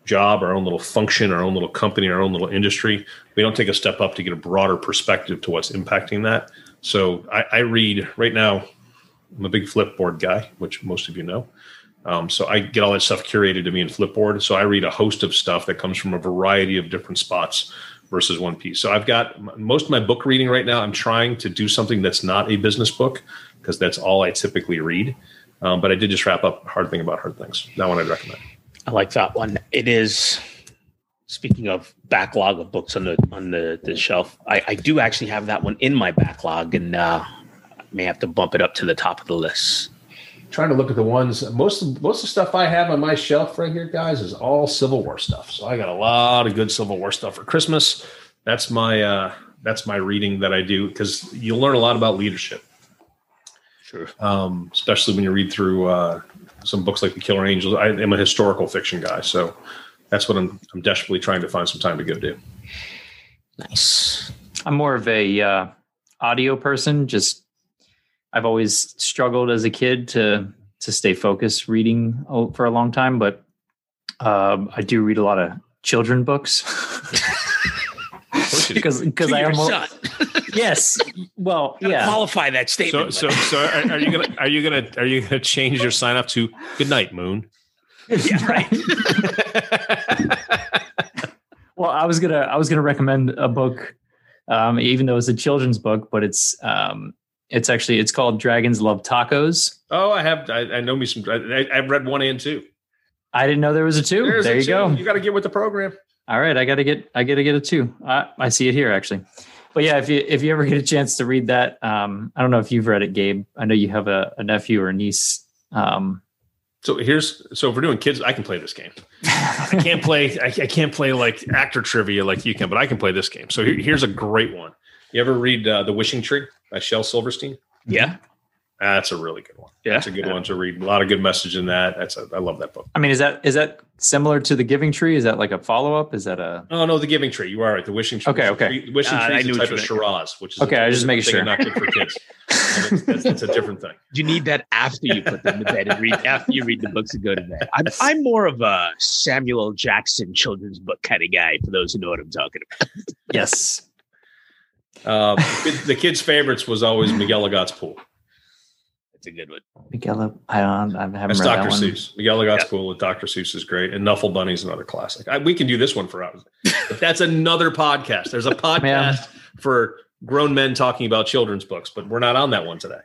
job, our own little function, our own little company, our own little industry. We don't take a step up to get a broader perspective to what's impacting that. So, I, I read right now. I'm a big Flipboard guy, which most of you know. Um, so I get all that stuff curated to me in Flipboard. So I read a host of stuff that comes from a variety of different spots versus one piece. So I've got most of my book reading right now. I'm trying to do something that's not a business book because that's all I typically read. Um, but I did just wrap up Hard Thing About Hard Things. That one I'd recommend. I like that one. It is. Speaking of backlog of books on the on the, the shelf, I, I do actually have that one in my backlog, and uh, may have to bump it up to the top of the list trying to look at the ones most of, most of the stuff I have on my shelf right here, guys, is all Civil War stuff. So I got a lot of good Civil War stuff for Christmas. That's my uh, that's my reading that I do because you'll learn a lot about leadership. Sure. Um, especially when you read through uh, some books like The Killer Angels. I am a historical fiction guy, so that's what I'm I'm desperately trying to find some time to go do. Nice. I'm more of a uh, audio person, just I've always struggled as a kid to to stay focused reading for a long time, but um, I do read a lot of children books. because *laughs* because I am more, *laughs* yes. Well, yeah. Qualify that statement. So so so are, are, you gonna are you gonna are you gonna change your sign up to good night, Moon? *laughs* Yeah, right. *laughs* well, I was gonna I was gonna recommend a book, um, even though it's a children's book, but it's um, it's actually it's called Dragons Love Tacos. Oh, I have I, I know me some. I, have read one and two. I didn't know there was a two. There's there a you two. go. You got to get with the program. All right, I got to get I got to get a two. I, I see it here actually. But yeah, if you if you ever get a chance to read that, um, I don't know if you've read it, Gabe. I know you have a, a nephew or a niece. Um, so here's so if we're doing kids, I can play this game. I can't play I, I, can't play like actor trivia like you can, but I can play this game. So here, here's a great one. You ever read uh, The Wishing Tree by Shel Silverstein? Yeah. That's a really good one. Yeah, that's a good yeah. one to read. A lot of good message in that. That's a, I love that book. I mean, is that is that similar to the Giving Tree? Is that like a follow up? Is that a? Oh no, the Giving Tree. You are right. The Wishing Tree. Okay, okay. The wishing uh, Tree is a type of Shiraz, which is okay. I just make sure not good for kids. *laughs* that's, that's, a different thing. You need that after you put them to bed and read after you read the books and go to bed. I'm, I'm more of a Samuel Jackson children's book kind of guy. For those who know what I'm talking about. yes. Uh, the kids' favorites was always McElligot's pool. That's a good one. Miguel, I don't, I haven't That's read Dr. that one. Seuss. McElligot Yep. pool with Dr. Seuss is great, and Knuffle Bunny is another classic. I, we can do this one for hours. That's another podcast. There's a *laughs* podcast for grown men talking about children's books, but we're not on that one today.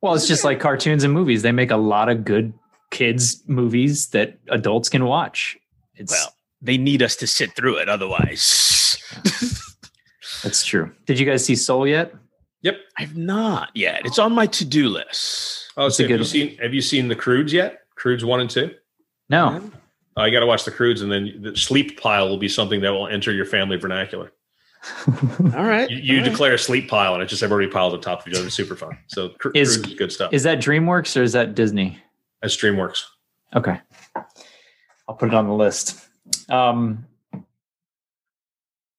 Well, it's just like cartoons and movies. They make a lot of good kids movies that adults can watch. It's Well, they need us to sit through it. Otherwise, *laughs* that's true. Did you guys see Soul yet? Yep. I've not yet. It's on my to-do list. Oh, It's so a have you good- seen have you seen the Croods yet? Croods one and two. No. Oh, you got to watch the Croods, and then the sleep pile will be something that will enter your family vernacular. *laughs* All right. You, you All right. declare a sleep pile, and it's just have everybody piles on top of each other. It's super fun. So Cru- Is- Croods is good stuff. Is that DreamWorks or is that Disney? That's DreamWorks. Okay. I'll put it on the list. Um,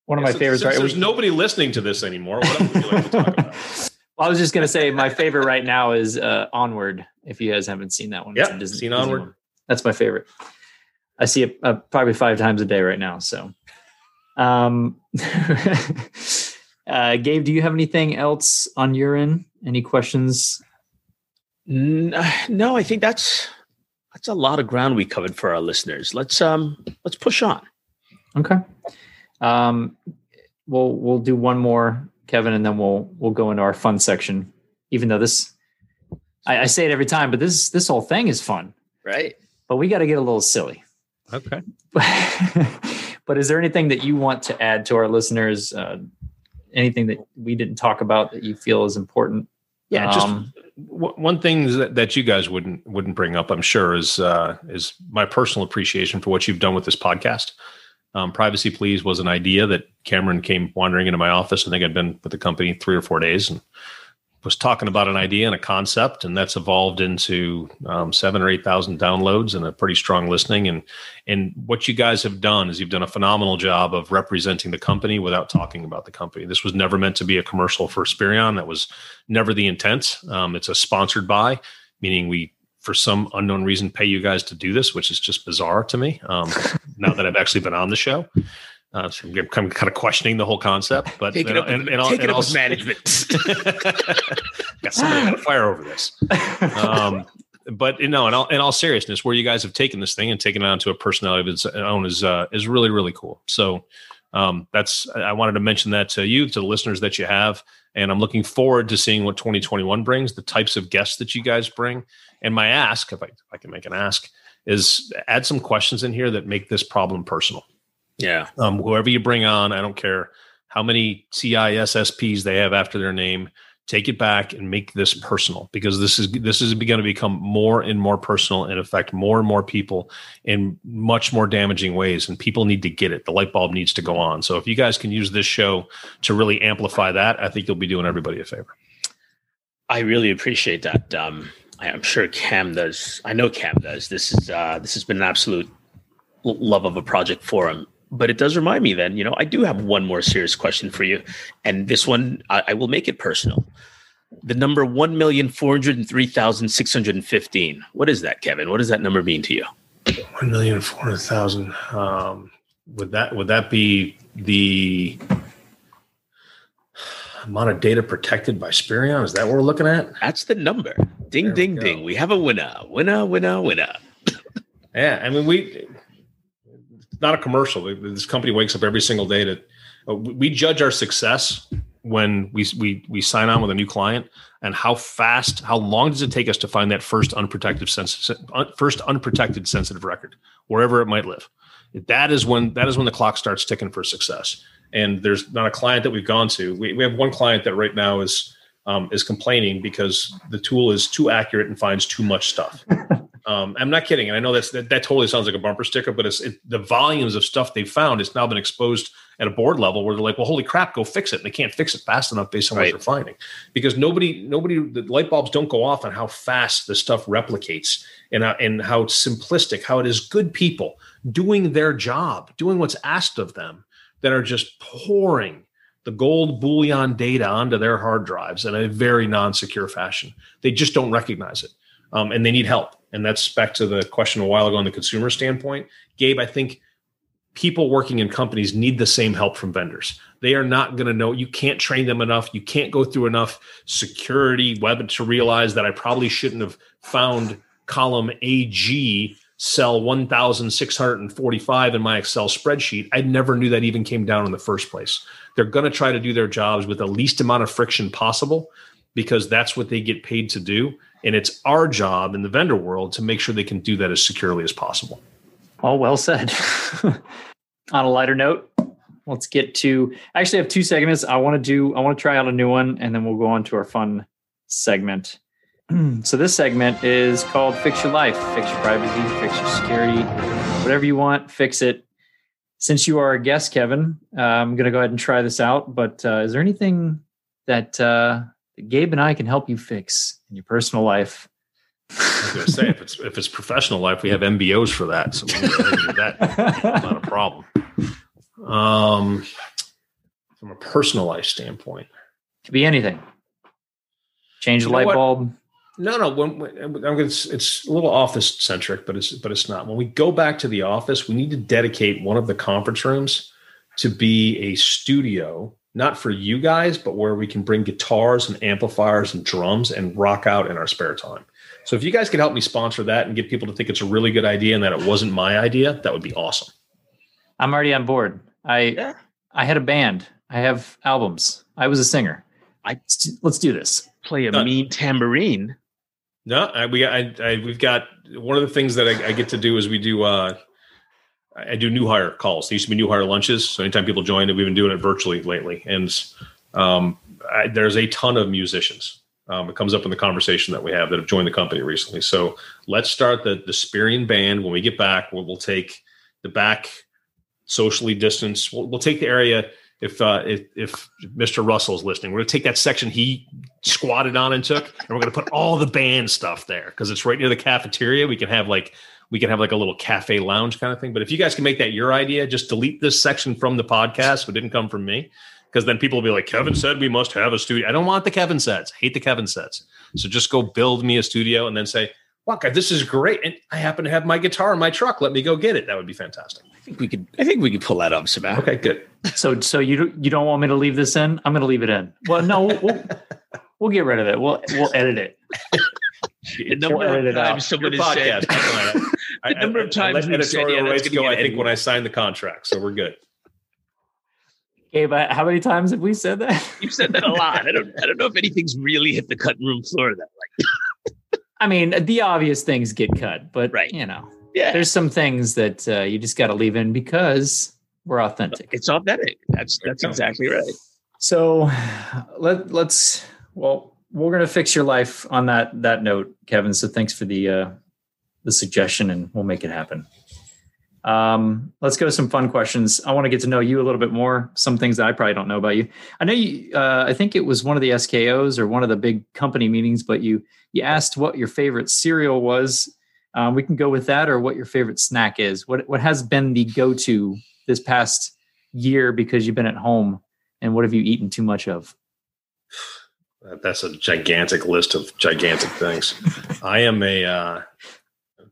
one of my Since- favorites, since right? There's nobody listening to this anymore. What else would you like to talk about? *laughs* Well, I was just going to say my favorite right now is uh, Onward. If you guys haven't seen that one, yeah, Disney- seen Onward. That's my favorite. I see it uh, probably five times a day right now. So, um, *laughs* uh, Gabe, do you have anything else on your end? Any questions? *sighs* No, I think that's that's a lot of ground we covered for our listeners. Let's um let's push on. Okay. Um, we'll we'll do one more, Kevin, and then we'll we'll go into our fun section. Even though this, I, I say it every time, but this this whole thing is fun. Right. But we got to get a little silly. Okay. *laughs* but is there anything that you want to add to our listeners? Uh, anything that we didn't talk about that you feel is important? Yeah, just Um, w- one thing that, that you guys wouldn't wouldn't bring up, I'm sure, is uh, is my personal appreciation for what you've done with this podcast. Um, Privacy Please was an idea that Cameron came wandering into my office. I think I'd been with the company three or four days and was talking about an idea and a concept, and that's evolved into um, seven or eight thousand downloads and a pretty strong listening. And and what you guys have done is you've done a phenomenal job of representing the company without talking about the company. This was never meant to be a commercial for Spirion. That was never the intent. Um, it's a sponsored by, meaning we, for some unknown reason, pay you guys to do this, which is just bizarre to me. Um, now that I've actually been on the show, uh, so I'm, I'm kind of questioning the whole concept. But Take it up, and- and take it and with management. *laughs* got somebody on fire over this. Um, but you know, in all, in all seriousness, where you guys have taken this thing and taken it on to a personality of its own is uh, is really really cool. So um, that's I wanted to mention that to you, to the listeners that you have, and I'm looking forward to seeing what 2021 brings, the types of guests that you guys bring, and my ask, if I, if I can make an ask, is add some questions in here that make this problem personal yeah. um, whoever you bring on, I don't care how many CISSPs they have after their name. Take it back and make this personal because this is this is going to become more and more personal and affect more and more people in much more damaging ways. And people need to get it. The light bulb needs to go on. So if you guys can use this show to really amplify that, I think you'll be doing everybody a favor. I really appreciate that. Um, I, am sure Cam does. I know Cam does. This is uh, this has been an absolute love of a project for him. But it does remind me then, you know, I do have one more serious question for you, and this one I, I will make it personal. The number one million four hundred three thousand six hundred fifteen. What is that, Kevin? What does that number mean to you? One million four hundred thousand. Um, would that would that be the amount of data protected by Spirion? Is that what we're looking at? That's the number. Ding, There ding, go. ding. We have a winner. Winner, winner, winner. Yeah, I mean, we it's not a commercial. This company wakes up every single day to uh, we judge our success when we we we sign on with a new client and how fast, how long does it take us to find that first unprotected sensitive, first unprotected sensitive record wherever it might live. That is when that is when the clock starts ticking for success. And there's not a client that we've gone to. We, we have one client that right now is um, is complaining because the tool is too accurate and finds too much stuff. *laughs* Um, I'm not kidding, and I know that's that, that totally sounds like a bumper sticker, but it's it, the volumes of stuff they've found. It's now been exposed at a board level where they're like, "Well, holy crap, go fix it!" And they can't fix it fast enough based on Right. what they're finding, because nobody, nobody, the light bulbs don't go off on how fast the stuff replicates and how, and how simplistic, how it is good people doing their job, doing what's asked of them, that are just pouring the gold bullion data onto their hard drives in a very non-secure fashion. They just don't recognize it, um, and they need help. And that's back to the question a while ago on the consumer standpoint. Gabe, I think people working in companies need the same help from vendors. They are not going to know. You can't train them enough. You can't go through enough security web to realize that I probably shouldn't have found column AG cell 1645 in my Excel spreadsheet. I never knew that even came down in the first place. They're going to try to do their jobs with the least amount of friction possible because that's what they get paid to do. And it's our job in the vendor world to make sure they can do that as securely as possible. All well said. *laughs* On a lighter note, let's get to I actually have two segments. I want to do I want to try out a new one and then we'll go on to our fun segment. *clears throat* so this segment is called Fix Your Life, fix your privacy, fix your security, whatever you want, fix it. Since you are a guest, Kevin, uh, I'm going to go ahead and try this out. But uh, is there anything that, uh, Gabe and I can help you fix in your personal life? I was going to say if it's if it's professional life, we have MBOs for that, so we can do that. *laughs* not a problem. Um, from a personal life standpoint, could be anything. Change the light what? bulb. No, no. When, when I'm gonna, it's, it's a little office centric, but it's but it's not. When we go back to the office, we need to dedicate one of the conference rooms to be a studio, not for you guys, but where we can bring guitars and amplifiers and drums and rock out in our spare time. So if you guys could help me sponsor that and get people to think it's a really good idea and that it wasn't my idea, that would be awesome. I'm already on board. I yeah. I had a band. I have albums. I was a singer. I let's do this. Play a mean tambourine. No, I, we I, I we've got one of the things that I, I get to do is we do uh, I do new hire calls. There used to be new hire lunches, so anytime people join, we've been doing it virtually lately, and um, I, there's a ton of musicians. Um, it comes up in the conversation that we have that have joined the company recently. So let's start the the Spirion band. When we get back, we'll, we'll take the back socially distance. We'll, we'll take the area if uh, if, if Mr. Russell's listening, we're gonna take that section he squatted on and took, and we're gonna put all the band stuff there because it's right near the cafeteria. We can have like we can have like a little cafe lounge kind of thing. But if you guys can make that your idea, just delete this section from the podcast. It didn't come from me because then people will be like, Kevin said we must have a studio. I don't want the Kevin sets. Hate the Kevin sets. So just go build me a studio and then say, wow, God, this is great. And I happen to have my guitar in my truck. Let me go get it. That would be fantastic. I think we could. I think we could pull that up, Sebastian. Okay, good. So, so you you don't want me to leave this in? I'm going to leave it in. Well, no, we'll, we'll get rid of it. We'll we'll edit it. the number we'll of times someone has said. *laughs* the number of times I, I editorial rights go. I think when I signed the contract, so we're good. Okay, but how many times have we said that? You've said that a lot. I don't. I don't know if anything's really hit the cutting room floor that like. I mean, the obvious things get cut, but right. you know, yeah, there's some things that uh, you just got to leave in because we're authentic. It's authentic. That's that's exactly right. So let let's well, we're gonna fix your life on that that note, Kevin. So thanks for the uh, the suggestion, and we'll make it happen. Um, let's go to some fun questions. I want to get to know you a little bit more. Some things that I probably don't know about you. I know you. Uh, I think it was one of the SKOs or one of the big company meetings, but you you asked what your favorite cereal was. Um, we can go with that, or what your favorite snack is. What what has been the go to this past year because you've been at home, and what have you eaten too much of? *sighs* That's a gigantic list of gigantic things. I am a uh,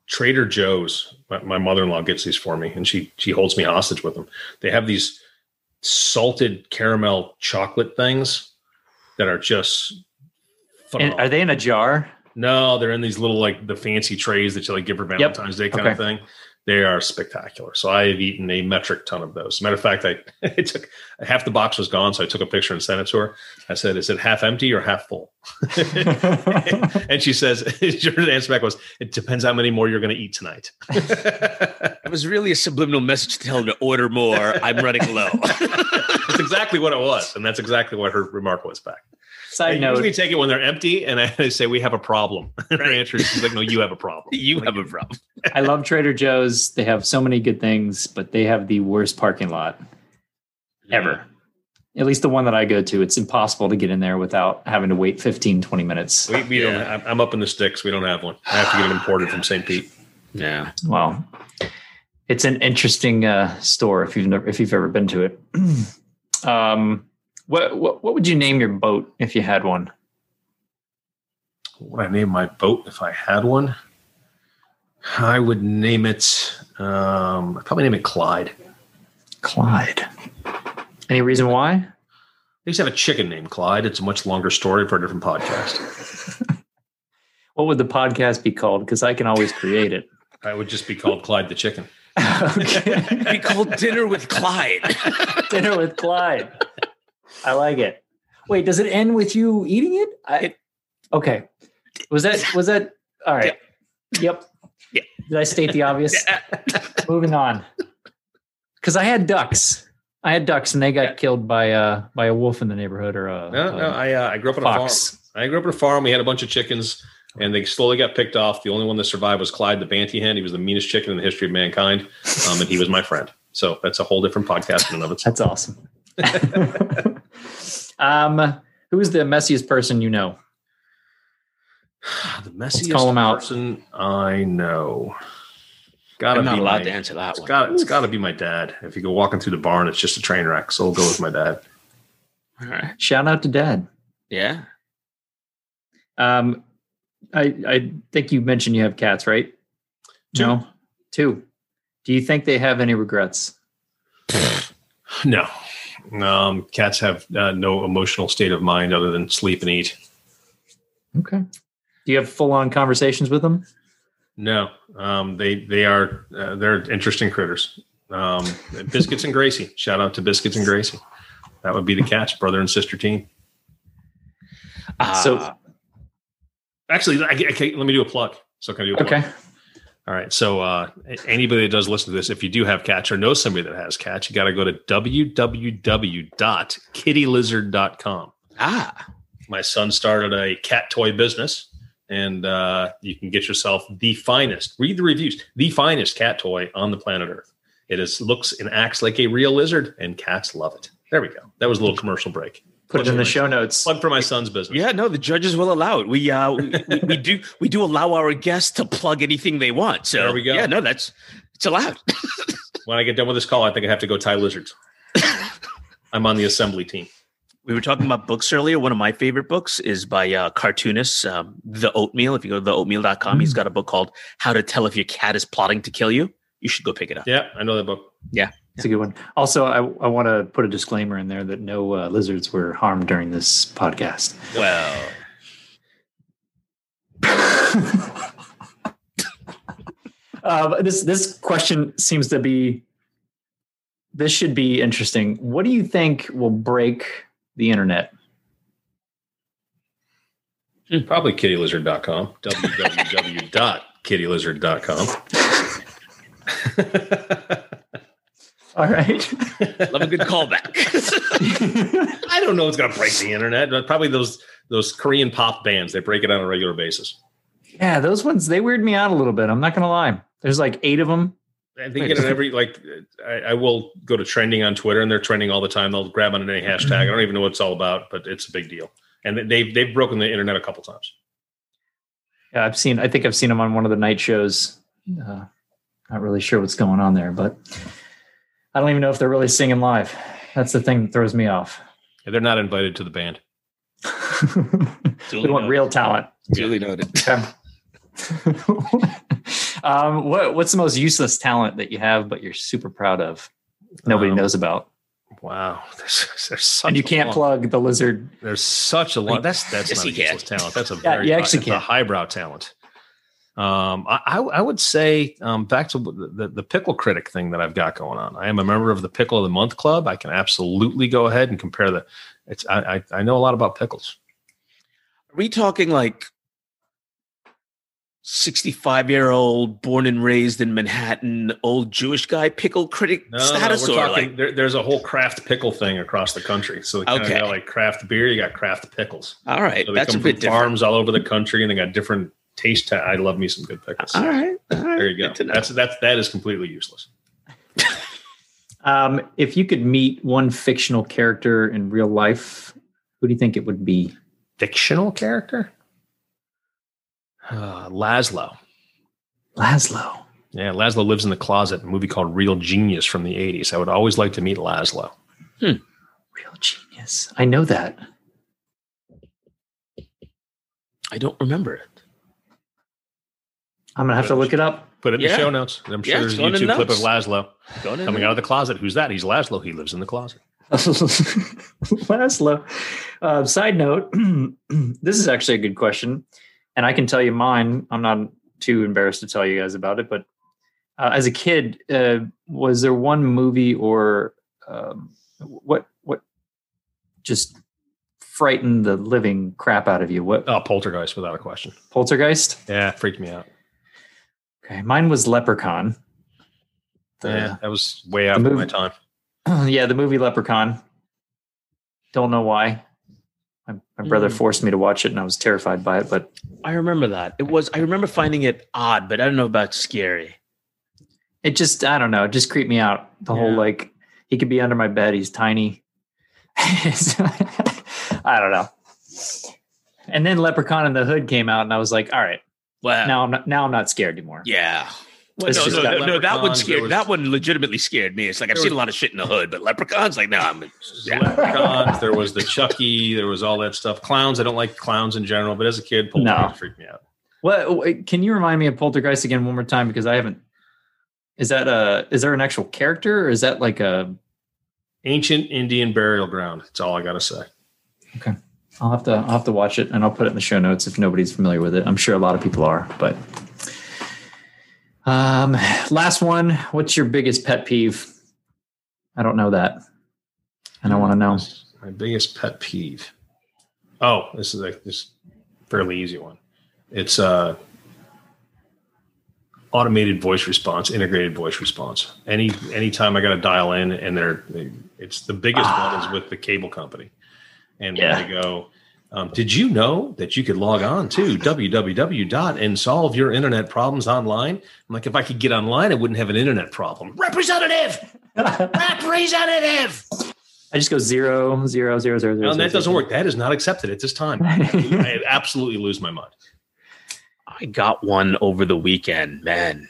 Trader Joe's. My, my mother-in-law gets these for me, and she she holds me hostage with them. They have these salted caramel chocolate things that are just. Are they in a jar? No, they're in these little like the fancy trays that you like give for Valentine's yep. Day kind okay. of thing. They are spectacular. So I have eaten a metric ton of those. As a matter of fact, I, *laughs* I took half the box was gone, so I took a picture and sent it to her. I said, "Is it half empty or half full?" *laughs* and she says, *laughs* "Her answer back was, it depends how many more you're going to eat tonight." it was really a subliminal message to tell her to order more. I'm running low. that's exactly what it was, and that's exactly what her remark was back. Side I note. usually take it when they're empty, and *laughs* I say we have a problem. *laughs* And her answer is like, "No, you have a problem. *laughs* you like, have a problem." I love Trader Joe's. They have so many good things, but they have the worst parking lot ever. At least the one that I go to, it's impossible to get in there without having to wait 15, 20 minutes. We, we yeah. don't. I'm up in the sticks. We don't have one. I have to get it imported from St. Pete. Yeah. Well, it's an interesting uh, store if you've never, if you've ever been to it. *clears throat* um, what, what what would you name your boat if you had one? What would I name my boat if I had one? I would name it. Um, I'd probably name it Clyde. Clyde. Any reason why? I used to have a chicken named Clyde. It's a much longer story for a different podcast. *laughs* What would the podcast be called? Because I can always create it. I would just be called Clyde the Chicken. *laughs* okay. Be called Dinner with Clyde. *laughs* Dinner with Clyde. I like it. Wait, does it end with you eating it? I, okay. Was that was that all right? Yep. Yeah. Did I state the obvious? *laughs* Moving on. Because I had ducks. I had ducks, and they got Yeah. killed by uh by a wolf in the neighborhood or a, No, no, a I uh, I grew up on a farm. I grew up on a farm. We had a bunch of chickens, and they slowly got picked off. The only one that survived was Clyde the Banty Hen. He was the meanest chicken in the history of mankind, um, and he was my friend. So that's a whole different podcast in and of itself. That's awesome. *laughs* *laughs* um, who is the messiest person you know? *sighs* the messiest call him out. person I know. Gotta I'm not be allowed my, to answer that It's one. got it's got to be my dad. If you go walking through the barn, it's just a train wreck. So we'll go with my dad. All right. Shout out to Dad. Yeah. Um, I I think you mentioned you have cats, right? Two. No, two. Do you think they have any regrets? No, um, cats have uh, no emotional state of mind other than sleep and eat. Okay. Do you have full on conversations with them? No, um, they they are uh, they're interesting critters. Um, Biscuits and Gracie. Shout out to Biscuits and Gracie. That would be the cats, brother and sister team. So- Uh, Actually, I, I, let me do a plug. So can I do a plug? All right. So uh, anybody that does listen to this, if you do have cats or know somebody that has cats, you got to go to www.kittylizard.com. ah. My son started a cat toy business, and uh, you can get yourself the finest. Read the reviews. The finest cat toy on the planet Earth. It is looks and acts like a real lizard, and cats love it. There we go. That was a little commercial break. Put it in the Plug- show notes. Plug for my son's business. Yeah, no, the judges will allow it. We uh we, we, we *laughs* do we do allow our guests to plug anything they want. So There we go. Yeah, no, that's it's allowed. *laughs* When I get done with this call, I think I have to go tie lizards. *laughs* I'm on the assembly team. We were talking about books earlier. One of my favorite books is by uh, cartoonist um, The Oatmeal. If you go to theoatmeal.com, he's got a book called How to Tell If Your Cat is Plotting to Kill You. You should go pick it up. Yeah, I know that book. It's a good one. Also, I, I want to put a disclaimer in there that no uh, lizards were harmed during this podcast. Well, *laughs* uh, this this question seems to be. This should be interesting. What do you think will break the internet? Probably kittylizard.com. *laughs* www.kittylizard.com. *laughs* All right. *laughs* love a good callback. *laughs* I don't know what's going to break the internet, but probably those those Korean pop bands. They break it on a regular basis. yeah, those ones they weird me out a little bit. I'm not gonna lie. There's like eight of them. I think in every like I, I will go to trending on Twitter and they're trending all the time. They'll grab on any hashtag. I don't even know what it's all about, but it's a big deal. And they've they've broken the internet a couple times. Yeah, I've seen. I think I've seen them on one of the night shows. Uh, not really sure what's going on there, but I don't even know if they're really singing live. That's the thing that throws me off. Yeah, they're not invited to the band. *laughs* we want real talent. Duly noted. Okay. *laughs* um, what what's the most useless talent that you have, but you're super proud of? Nobody Um, knows about, Wow, *laughs* there's, there's such and you a can't long- plug the lizard. There's such a lot. That's that's Yes, not a you can. useless talent. That's a Yeah, very you high- actually that's a highbrow talent. Um, I, I would say um, back to the, the pickle critic thing that I've got going on. I am a member of the Pickle of the Month Club. I can absolutely go ahead and compare the. It's I I, I know a lot about pickles. Are we talking like 65 year old, born and raised in Manhattan, old Jewish guy, pickle critic No, no, status? we're or talking. like, there, there's a whole craft pickle thing across the country. So kind Okay. of got like craft beer, you got craft pickles. all right, So they that's a come bit from different. farms all over the country, and they got different taste. Ta- I love me some good pickles. All right, all right. There you go. Good to know. That's that's that is completely useless. *laughs* Um, if you could meet one fictional character in real life, who do you think it would be? fictional character? Uh, Laszlo. Laszlo. Yeah, Laszlo lives in the closet. A movie called Real Genius from the '80s. I would always like to meet Laszlo. Real genius. I know that. I don't remember it. I'm gonna have to look it up. Put it in Yeah. the show notes. I'm sure Yeah, there's it's a going in YouTube clip of notes. Laszlo Going coming out of the closet. Who's that? He's Laszlo. He lives in the closet. *laughs* Laszlo. Uh, side note: *clears throat* This is actually a good question, and I can tell you mine. I'm not too embarrassed to tell you guys about it, but uh, as a kid, uh, was there one movie or um, what what just frightened the living crap out of you? What Oh, Poltergeist, without a question. Poltergeist? Yeah, freaked me out. Okay, mine was Leprechaun. The- Yeah, that was way out of my movie- time. *clears throat* yeah, the movie Leprechaun. Don't know why. My, my brother Mm. forced me to watch it, and I was terrified by it. But I remember that. It was. I remember finding it odd, but I don't know about scary. it just, I don't know, it just creeped me out. The whole like, he could be under my bed. He's tiny. *laughs* I don't know. And then Leprechaun in the Hood came out, and I was like, all right, Well, now I'm not, now I'm not scared anymore. yeah. Well, no, no, no, no, that one scared. was- that one legitimately scared me. It's like I've seen was- a lot of shit in the hood, but leprechauns, like, no, I'm. Yeah. Leprechauns, there was the Chucky, there was all that stuff. Clowns, I don't like clowns in general, but as a kid, Poltergeist No. freaked me out. What can you remind me of Poltergeist again one more time because I haven't. Is that a is there an actual character or is that like a? Ancient Indian burial ground. That's all I got to say. I'll have to I'll have to watch it and I'll put it in the show notes if nobody's familiar with it. I'm sure a lot of people are, but. Um, last one. What's your biggest pet peeve? I don't know that, and I want to know. My biggest pet peeve. Oh, this is a this fairly easy one. It's uh automated voice response, integrated voice response. Any anytime I got to dial in, and they're it's the biggest one is with the cable company, and Yeah. when they go. Um, did you know that you could log on to www and solve your internet problems online? I'm like, if I could get online, I wouldn't have an internet problem. Representative, *laughs* representative. I just go zero zero zero zero zero. No, zero, that doesn't zero. work. That is not accepted at this time. *laughs* I absolutely lose my mind. I got one over the weekend, man.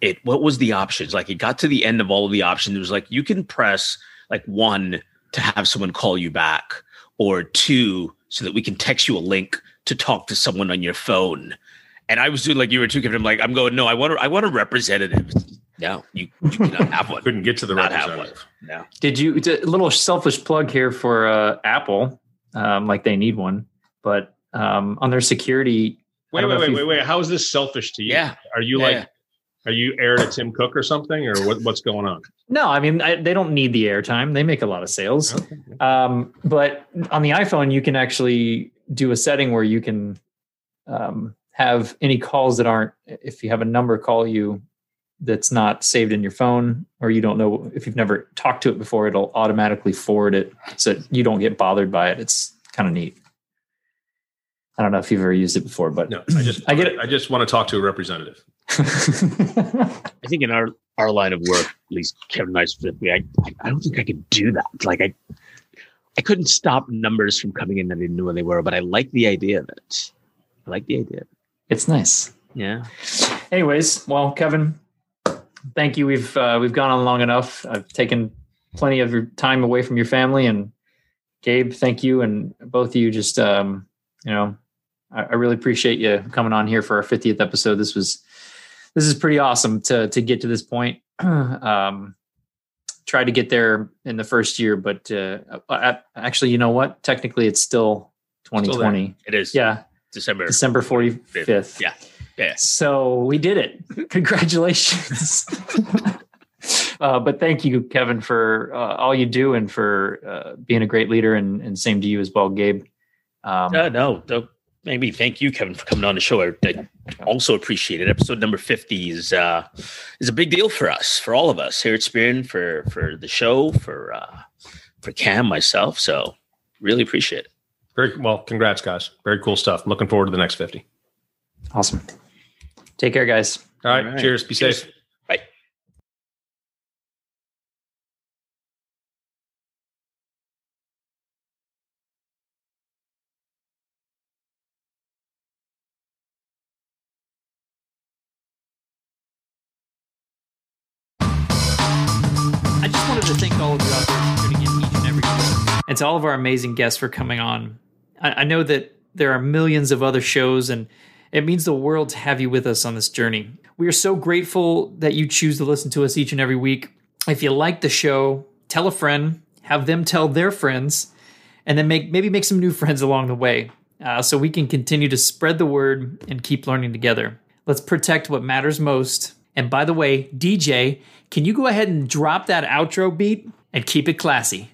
It what was the options? Like it got to the end of all of the options. It was like you can press like one to have someone call you back, or two so that we can text you a link to talk to someone on your phone. And I was doing like you were too, Kevin. I'm like, I'm going, no, I want to, I want a representative. No, you, you cannot have one. Couldn't get to the Not have representative. No. Did you? it's A little selfish plug here for uh, Apple, um, like they need one, but um, on their security. Wait, wait, wait, wait, wait. How is this selfish to you? Yeah. Are you Yeah, like, yeah. Are you heir to Tim Cook or something, or what, what's going on? No, I mean I, they don't need the airtime. They make a lot of sales. Um, but on the iPhone, you can actually do a setting where you can um, have any calls that aren't. If you have a number call you that's not saved in your phone, or you don't know if you've never talked to it before, it'll automatically forward it so that you don't get bothered by it. It's kind of neat. I don't know if you've ever used it before, but No, I just, I get it. I just want to talk to a representative. *laughs* I think in our our line of work, at least Kevin and I specifically, I I don't think I could do that. Like I I couldn't stop numbers from coming in that I didn't know where they were, but I like the idea of it. I like the idea. it's nice. Yeah. Anyways, well, Kevin, thank you. We've uh, we've gone on long enough. I've taken plenty of your time away from your family, and Gabe, thank you, and both of you. Just um, you know, I, I really appreciate you coming on here for our 50th episode. This was this is pretty awesome to to get to this point. *clears throat* um, tried to get there in the first year, but uh, I, actually, you know what? Technically, it's still 2020. It is. yeah, December. December 45th. Yeah. Yeah. So we did it. *laughs* Congratulations. *laughs* uh, but thank you, Kevin, for uh, all you do and for uh, being a great leader. And, and same to you as well, Gabe. Um, no, no. Maybe thank you, Kevin, for coming on the show. I, I also appreciate it. Episode number fifty is uh, is a big deal for us, for all of us here at Spirion, for for the show, for uh, for Cam, myself. So really appreciate it. Very well. Congrats, guys. Very cool stuff. I'm looking forward to the next 50. awesome. Take care, guys. All right. All right. Cheers. Be Cheers. safe. All of our amazing guests for coming on. I, I know that there are millions of other shows, and it means the world to have you with us on this journey. We are so grateful that you choose to listen to us each and every week. If you like the show, tell a friend, have them tell their friends, and then make maybe make some new friends along the way, uh, so we can continue to spread the word and keep learning together. Let's protect what matters most. And by the way, DJ, can you go ahead and drop that outro beat and keep it classy?